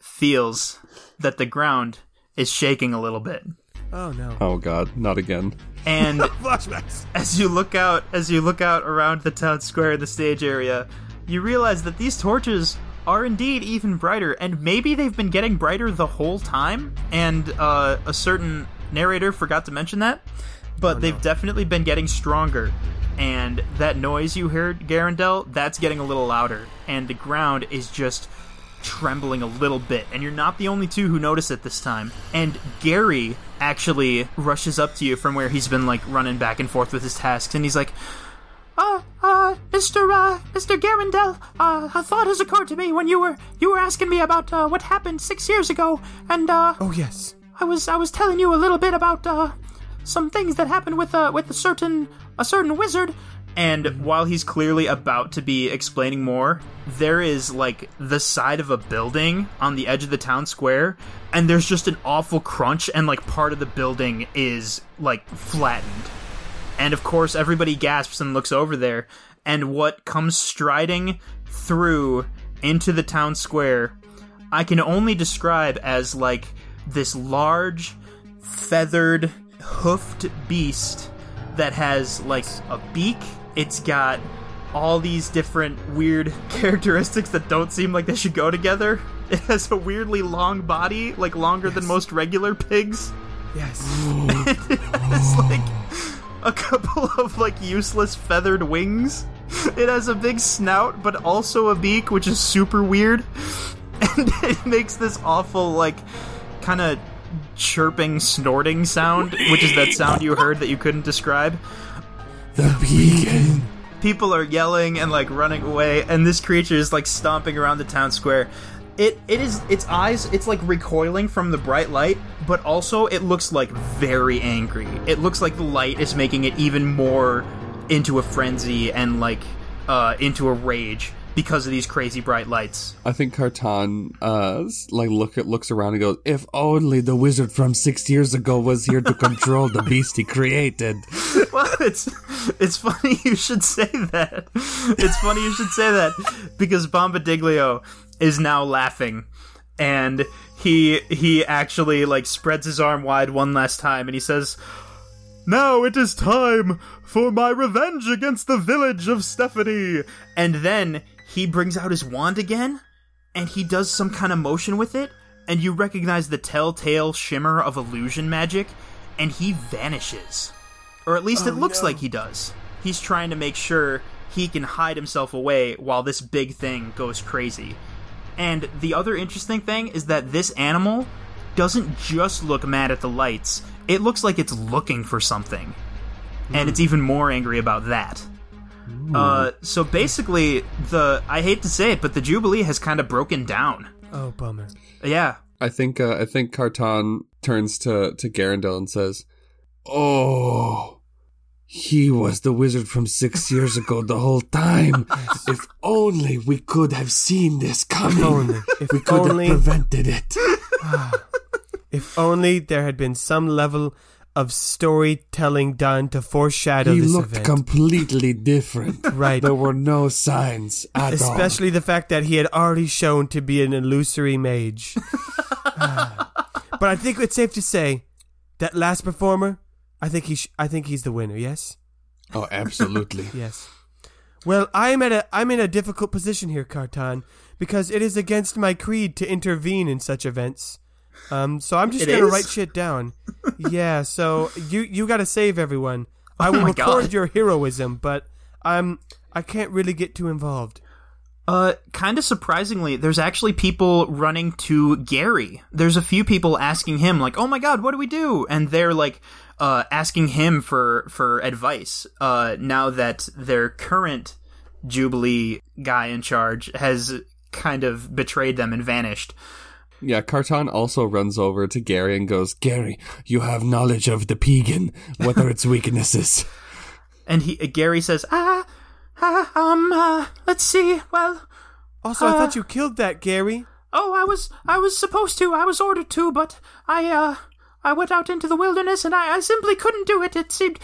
feels that the ground is shaking a little bit. Oh no. Oh god, not again. And Flashbacks. as you look out as you look out around the town square the stage area, you realize that these torches are indeed even brighter and maybe they've been getting brighter the whole time and uh, a certain narrator forgot to mention that but they've definitely been getting stronger. And that noise you heard Garandel that's getting a little louder. And the ground is just trembling a little bit, and you're not the only two who notice it this time. And Gary actually rushes up to you from where he's been like running back and forth with his tasks, and he's like, "Uh, uh, Mister, uh, Mister Garandel, uh, a thought has occurred to me when you were you were asking me about uh, what happened six years ago, and uh, Oh yes. I was I was telling you a little bit about uh some things that happened with uh with a certain a certain wizard. And while he's clearly about to be explaining more, there is like the side of a building on the edge of the town square, and there's just an awful crunch, and like part of the building is like flattened. And of course, everybody gasps and looks over there, and what comes striding through into the town square, I can only describe as like this large, feathered, hoofed beast that has like a beak. It's got all these different weird characteristics that don't seem like they should go together. It has a weirdly long body, like longer than most regular pigs. Yes. It's like a couple of like useless feathered wings. It has a big snout, but also a beak, which is super weird. And it makes this awful, like, kind of chirping, snorting sound, which is that sound you heard that you couldn't describe. The beacon. People are yelling and like running away, and this creature is like stomping around the town square. It it is its eyes. It's like recoiling from the bright light, but also it looks like very angry. It looks like the light is making it even more into a frenzy and like uh, into a rage because of these crazy bright lights. I think Carton uh like look at looks around and goes, "If only the wizard from six years ago was here to control the beast he created." well, it's it's funny you should say that. It's funny you should say that because Bombadiglio is now laughing, and he he actually like spreads his arm wide one last time, and he says, Now it is time for my revenge against the village of Stephanie. and then he brings out his wand again, and he does some kind of motion with it, and you recognize the telltale shimmer of illusion magic, and he vanishes. Or at least it oh, looks like he does. He's trying to make sure he can hide himself away while this big thing goes crazy. And the other interesting thing is that this animal doesn't just look mad at the lights, it looks like it's looking for something. And it's hmm. even more angry about that. Uh, so basically, the I hate to say it, but the Jubilee has kind of broken down. Oh bummer. Yeah, I think uh, I think Carton turns to to Garandel and says, "Oh, he was the wizard from six years ago the whole time. if only we could have seen this coming. Only. If we could only. have prevented it." If only there had been some level of storytelling done to foreshadow he this looked event. completely different. right. There were no signs at all. Especially the fact that he had already shown to be an illusory mage. Ah. but I think it's safe to say that last performer, I think he sh- I think he's the winner. Yes. Oh, absolutely. Yes. Well, I am at a I'm in a difficult position here, Cartan, because it is against my creed to intervene in such events. Um, so I'm just It gonna is? write shit down. yeah. So you you got to save everyone. I Oh will my record God. your heroism, but I'm I can't really get too involved. Uh, kind of surprisingly, there's actually people running to Gary. There's a few people asking him, like, "Oh my God, what do we do?" And they're like, uh, asking him for for advice. Uh, now that their current Jubilee guy in charge has kind of betrayed them and vanished. Yeah, Carton also runs over to Gary and goes, Gary, you have knowledge of the Pegan. What are its weaknesses? And he Gary says, "Ah, ah um, uh, let's see. Well, Also, I Uh, thought you killed that Gary. Oh, I was I was supposed to. I was ordered to, but I uh I went out into the wilderness and I, I simply couldn't do it. It seemed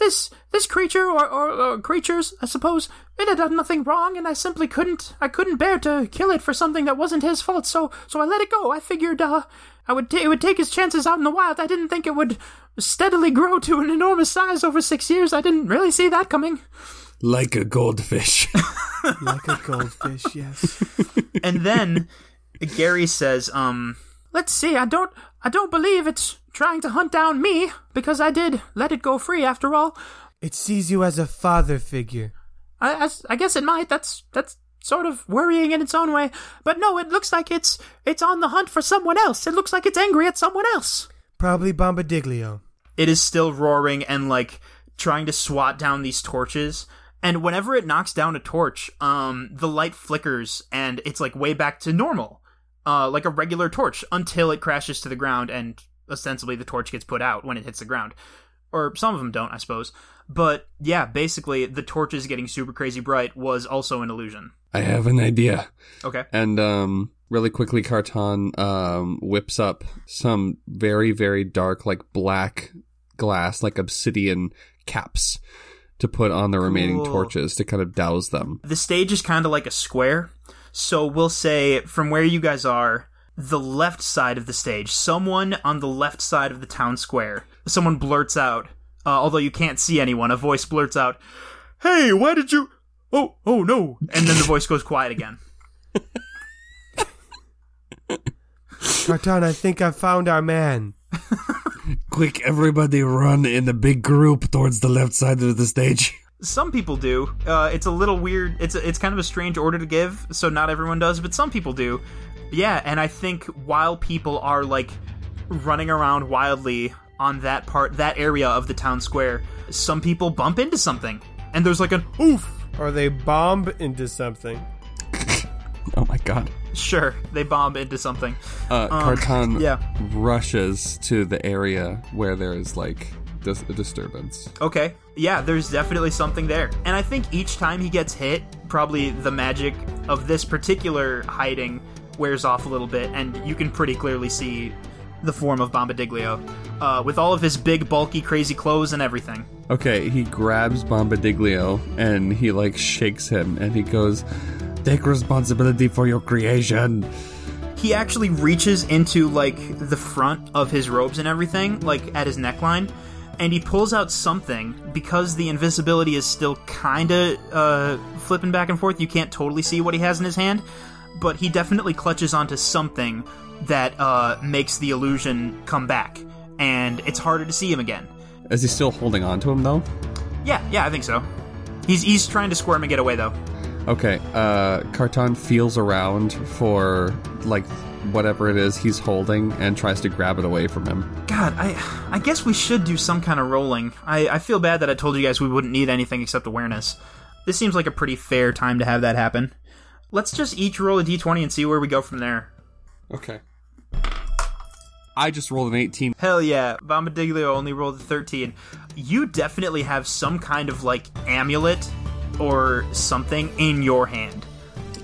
this this creature or, or, or creatures, I suppose, it had done nothing wrong, and I simply couldn't I couldn't bear to kill it for something that wasn't his fault. So so I let it go. I figured uh I would ta- it would take his chances out in the wild. I didn't think it would steadily grow to an enormous size over six years. I didn't really see that coming. Like a goldfish. Like a goldfish, yes. and then Gary says, um, let's see, I don't I don't believe it's trying to hunt down me, because I did let it go free after all. It sees you as a father figure. I, I, I guess it might. That's that's sort of worrying in its own way. But no, it looks like it's it's on the hunt for someone else. It looks like it's angry at someone else. Probably Bombadiglio. It is still roaring and like trying to swat down these torches. And whenever it knocks down a torch, um, the light flickers and it's like way back to normal, uh, like a regular torch until it crashes to the ground and ostensibly the torch gets put out when it hits the ground. Or some of them don't, I suppose. But yeah, basically the torches getting super crazy bright was also an illusion. I have an idea. Okay. And um really quickly Carton um whips up some very, very dark, like black glass, like obsidian caps to put on the remaining Cool. torches to kind of douse them. the stage is kind of like a square. So we'll say from where you guys are, the left side of the stage, someone on the left side of the town square, someone blurts out, uh, although you can't see anyone, a voice blurts out, "Hey, why did you? Oh, oh no!" And then the voice goes quiet again. Cartan, I think I found our man. Quick, everybody run in a big group towards the left side of the stage. Some people do. Uh, it's a little weird. It's a, it's kind of a strange order to give, so not everyone does, but some people do. Yeah, and I think while people are like running around wildly on that part, that area of the town square, some people bump into something, and there's like an oof. Or they bomb into something. Oh my god. Sure, they bomb into something. Uh, Carton yeah. rushes to the area where there is like dis- a disturbance. Okay. Yeah, there's definitely something there. And I think each time he gets hit, probably the magic of this particular hiding wears off a little bit, and you can pretty clearly see the form of Bombadiglio, uh, with all of his big, bulky, crazy clothes and everything. Okay, he grabs Bombadiglio and he like shakes him and he goes, Take responsibility for your creation. He actually reaches into, like, the front of his robes and everything, like, at his neckline, and he pulls out something, because the invisibility is still kinda, uh, flipping back and forth, you can't totally see what he has in his hand, but he definitely clutches onto something that, uh, makes the illusion come back, and it's harder to see him again. Is he still holding on to him though? Yeah, yeah, I think so. He's, he's trying to squirm and get away, though. Okay, uh, Carton feels around for like whatever it is he's holding and tries to grab it away from him. God, I I guess we should do some kind of rolling. I, I feel bad that I told you guys we wouldn't need anything except awareness. This seems like a pretty fair time to have that happen. Let's just each roll a d20 and see where we go from there. Okay. I just rolled an 18. Hell yeah, Bombadiglio only rolled a 13. You definitely have some kind of like amulet or something in your hand.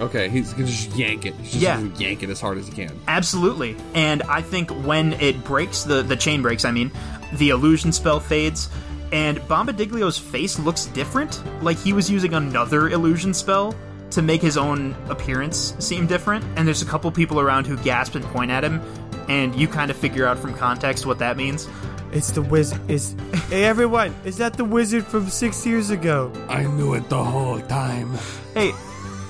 Okay, he's gonna just yank it. He's just Yeah. gonna yank it as hard as he can. Absolutely. And I think when it breaks, the, the chain breaks, I mean, the illusion spell fades, and Bombadiglio's face looks different. Like he was using another illusion spell to make his own appearance seem different. And there's a couple people around who gasp and point at him, and you kind of figure out from context what that means. It's the wizard. Is hey everyone? Is that the wizard from six years ago? I knew it the whole time. Hey,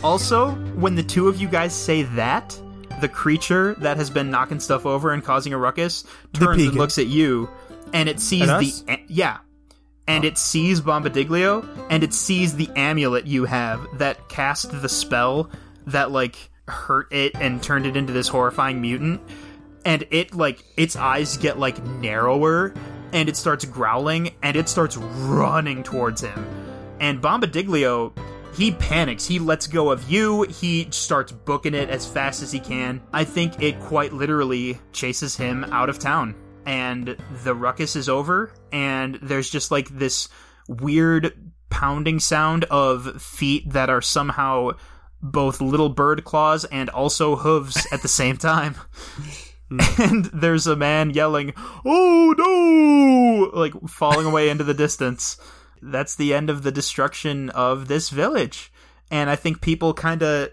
also, when the two of you guys say that, the creature that has been knocking stuff over and causing a ruckus turns and looks at you, and it sees At the a- yeah, and it sees Bombadiglio, and it sees the amulet you have that cast the spell that like hurt it and turned it into this horrifying mutant, and it like its eyes get like narrower, and it starts growling, and it starts running towards him, and Bombadiglio he panics. He lets go of you. He starts booking it as fast as he can. I think it quite literally chases him out of town. And the ruckus is over, and there's just like this weird pounding sound of feet that are somehow both little bird claws and also hooves at the same time. Hmm. and there's a man yelling, Oh no! Like falling away into the distance that's the end of the destruction of this village. And I think people kind of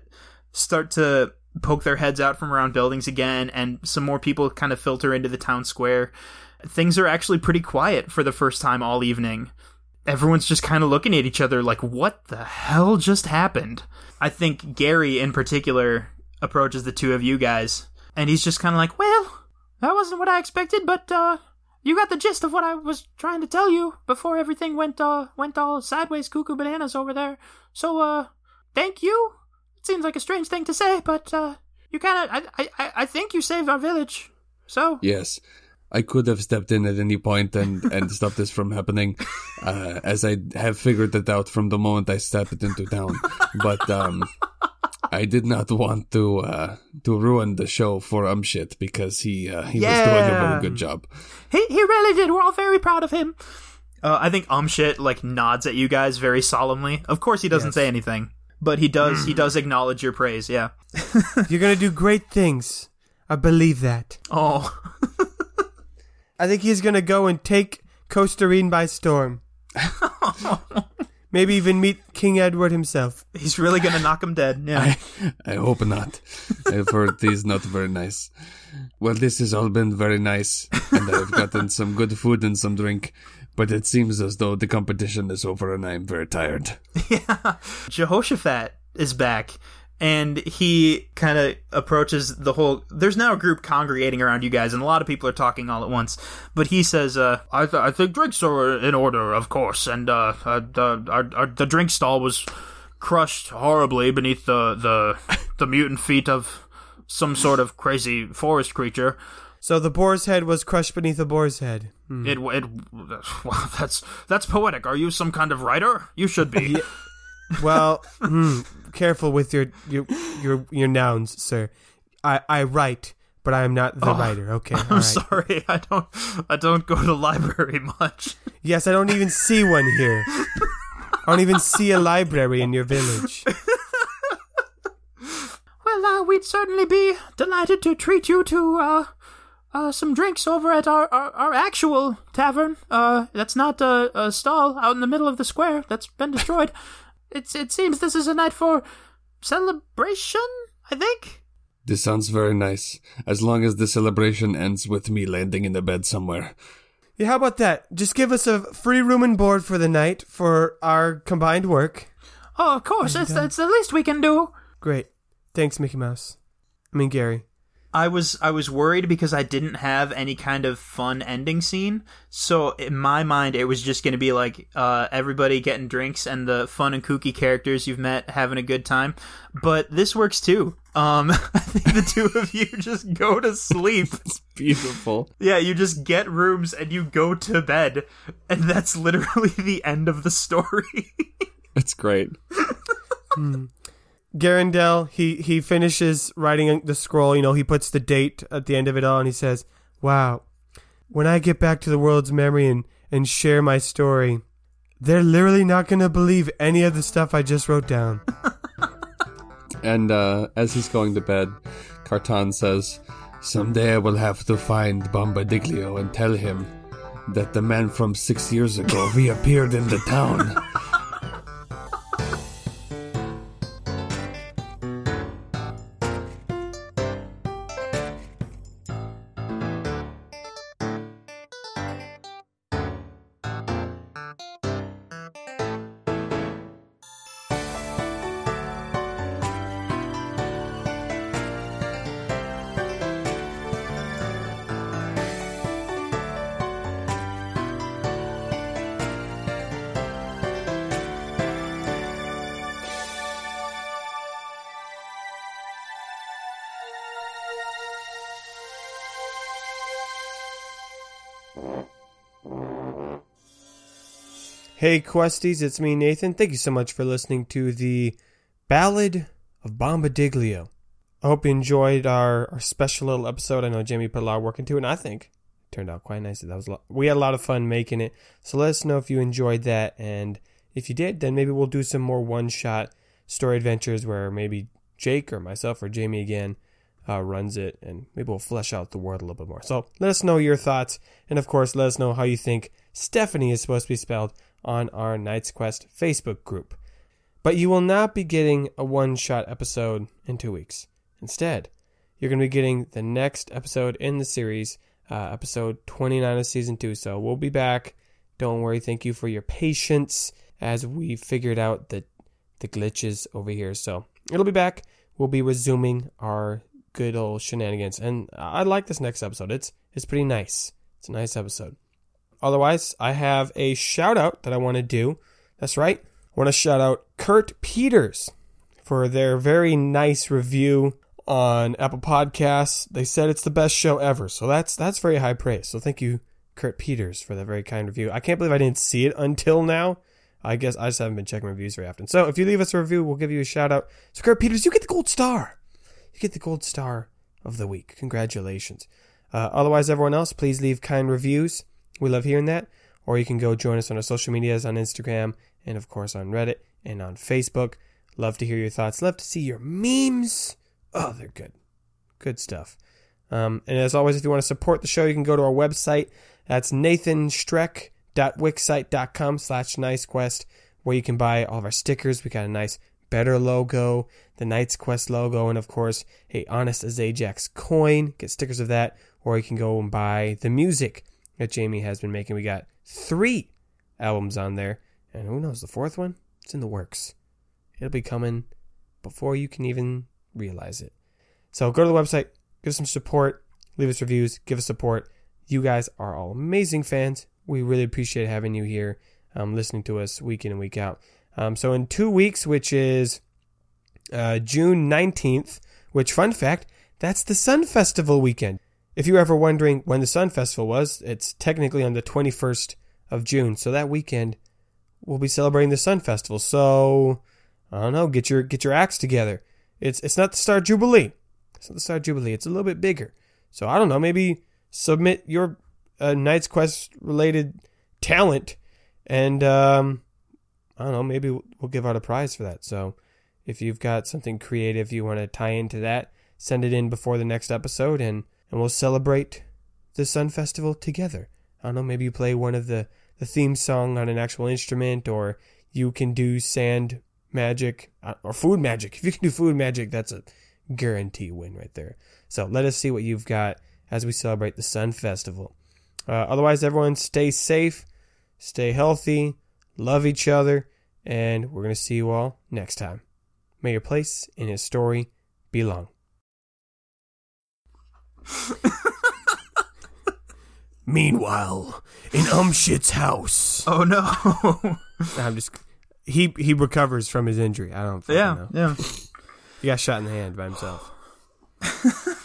start to poke their heads out from around buildings again, and some more people kind of filter into the town square. Things are actually pretty quiet for the first time all evening. Everyone's just kind of looking at each other like, what the hell just happened? I think Gary, in particular, approaches the two of you guys, and he's just kind of like, well, that wasn't what I expected, but, uh, you got the gist of what I was trying to tell you before everything went uh went all sideways cuckoo bananas over there. So uh thank you. It seems like a strange thing to say, but uh you kind of I, I I think you saved our village. So Yes. I could have stepped in at any point and, and stopped this from happening, uh, as I have figured it out from the moment I stepped into town. But um, I did not want to uh, to ruin the show for Umshit because he uh, he was doing a Yeah. very good job. he he really did. We're all very proud of him. Uh, I think Umshit like nods at you guys very solemnly. Of course, he doesn't say anything, but he does. He does acknowledge your praise. Yeah. You're gonna do great things. I believe that. Oh, I think he's gonna go and take Costarine by storm. Maybe even meet King Edward himself. he's really gonna knock him dead. Yeah. I hope not. I've heard he's not very nice. Well, this has all been very nice, and I've gotten some good food and some drink. But it seems as though the competition is over, and I'm very tired. yeah. Jehoshaphat is back and he kind of approaches the whole there's now a group congregating around you guys and a lot of people are talking all at once but he says uh i, th- I think drinks are in order of course and uh, uh the our, our, the drink stall was crushed horribly beneath the the the mutant feet of some sort of crazy forest creature. So the boar's head was crushed beneath a boar's head. it it well, that's that's poetic. Are you some kind of writer? You should be. Well, hmm, careful with your your your your nouns, sir. I I write, but I am not the writer. Okay, I'm right. sorry, I don't I don't go to the library much. Yes, I don't even see one here. I don't even see a library in your village. Well, uh, we'd certainly be delighted to treat you to uh, uh, some drinks over at our, our, our actual tavern. Uh, that's not a, a stall out in the middle of the square that's been destroyed. It's it seems this is a night for celebration. I think. This sounds very nice, as long as the celebration ends with me landing in a bed somewhere. Yeah, how about that? Just give us a free room and board for the night for our combined work. Oh, of course, that's that's the least we can do. Great. Thanks, Mickey Mouse. I mean Gary. I was I was worried because I didn't have any kind of fun ending scene. So in my mind, it was just going to be like uh, everybody getting drinks and the fun and kooky characters you've met having a good time. But this works too. Um, I think the two of you just go to sleep. It's beautiful. yeah, you just get rooms and you go to bed, and that's literally the end of the story. That's great. Garandel, he he finishes writing the scroll. You know, he puts the date at the end of it all, and he says, "Wow, when I get back to the world's memory and and share my story, they're literally not gonna believe any of the stuff I just wrote down." And uh, as he's going to bed, Carton says, Someday I will have to find Bombadiglio and tell him that the man from six years ago reappeared in the town. Hey, Questies, it's me, Nathan. Thank you so much for listening to the Ballad of Bombadiglio. I hope you enjoyed our, our special little episode. I know Jamie put a lot of work into it, and I think it turned out quite nicely. That was lot, we had a lot of fun making it. So let us know if you enjoyed that, and if you did, then maybe we'll do some more one-shot story adventures where maybe Jake or myself or Jamie again uh, runs it, and maybe we'll flesh out the world a little bit more. So let us know your thoughts, and of course, let us know how you think Stephanie is supposed to be spelled on our Knights Quest Facebook group. But you will not be getting a one shot episode in two weeks. Instead, you're going to be getting the next episode in the series, uh, episode 29 of season 2. So we'll be back. Don't worry. Thank you for your patience as we figured out the, the glitches over here. So it'll be back. We'll be resuming our good old shenanigans. And I like this next episode. It's it's pretty nice. It's a nice episode. Otherwise, I have a shout out that I want to do. That's right. I want to shout out Kurt Peters for their very nice review on Apple Podcasts. They said it's the best show ever. So that's that's very high praise. So thank you Kurt Peters for that very kind review. I can't believe I didn't see it until now. I guess I just haven't been checking reviews very often. So if you leave us a review, we'll give you a shout out. So Kurt Peters, you get the gold star. You get the gold star of the week. Congratulations. Uh, otherwise, everyone else, please leave kind reviews. We love hearing that. Or you can go join us on our social medias on Instagram and, of course, on Reddit and on Facebook. Love to hear your thoughts. Love to see your memes. Oh, they're good. Good stuff. Um, and as always, if you want to support the show, you can go to our website. That's nathanstreck.wixsite.com slash knightsquest, where you can buy all of our stickers. We got a nice better logo, the Knights Quest logo, and of course, a Honest as Ajax coin. Get stickers of that. Or you can go and buy the music that Jamie has been making. We got three albums on there, and who knows, the fourth one? It's in the works. It'll be coming before you can even realize it. So go to the website, give us some support, leave us reviews, give us support. You guys are all amazing fans. We really appreciate having you here, um, listening to us week in and week out. Um, so in two weeks, which is uh, June 19th, which, fun fact, that's the Sun Festival weekend. If you're ever wondering when the Sun Festival was, it's technically on the 21st of June. So that weekend, we'll be celebrating the Sun Festival. So I don't know, get your get your acts together. It's it's not the Star Jubilee. It's not the Star Jubilee. It's a little bit bigger. So I don't know, maybe submit your uh, Knights Quest related talent, and um, I don't know, maybe we'll give out a prize for that. So if you've got something creative you want to tie into that, send it in before the next episode, and and we'll celebrate the Sun Festival together. I don't know, maybe you play one of the, the theme song on an actual instrument, or you can do sand magic uh, or food magic. If you can do food magic, that's a guarantee win right there. So let us see what you've got as we celebrate the Sun Festival. Uh, otherwise, everyone stay safe, stay healthy, love each other, and we're going to see you all next time. May your place in his story be long. Meanwhile, in Umshit's house, Oh no. I'm just he he recovers from his injury. I don't yeah, know. yeah. He got shot in the hand by himself.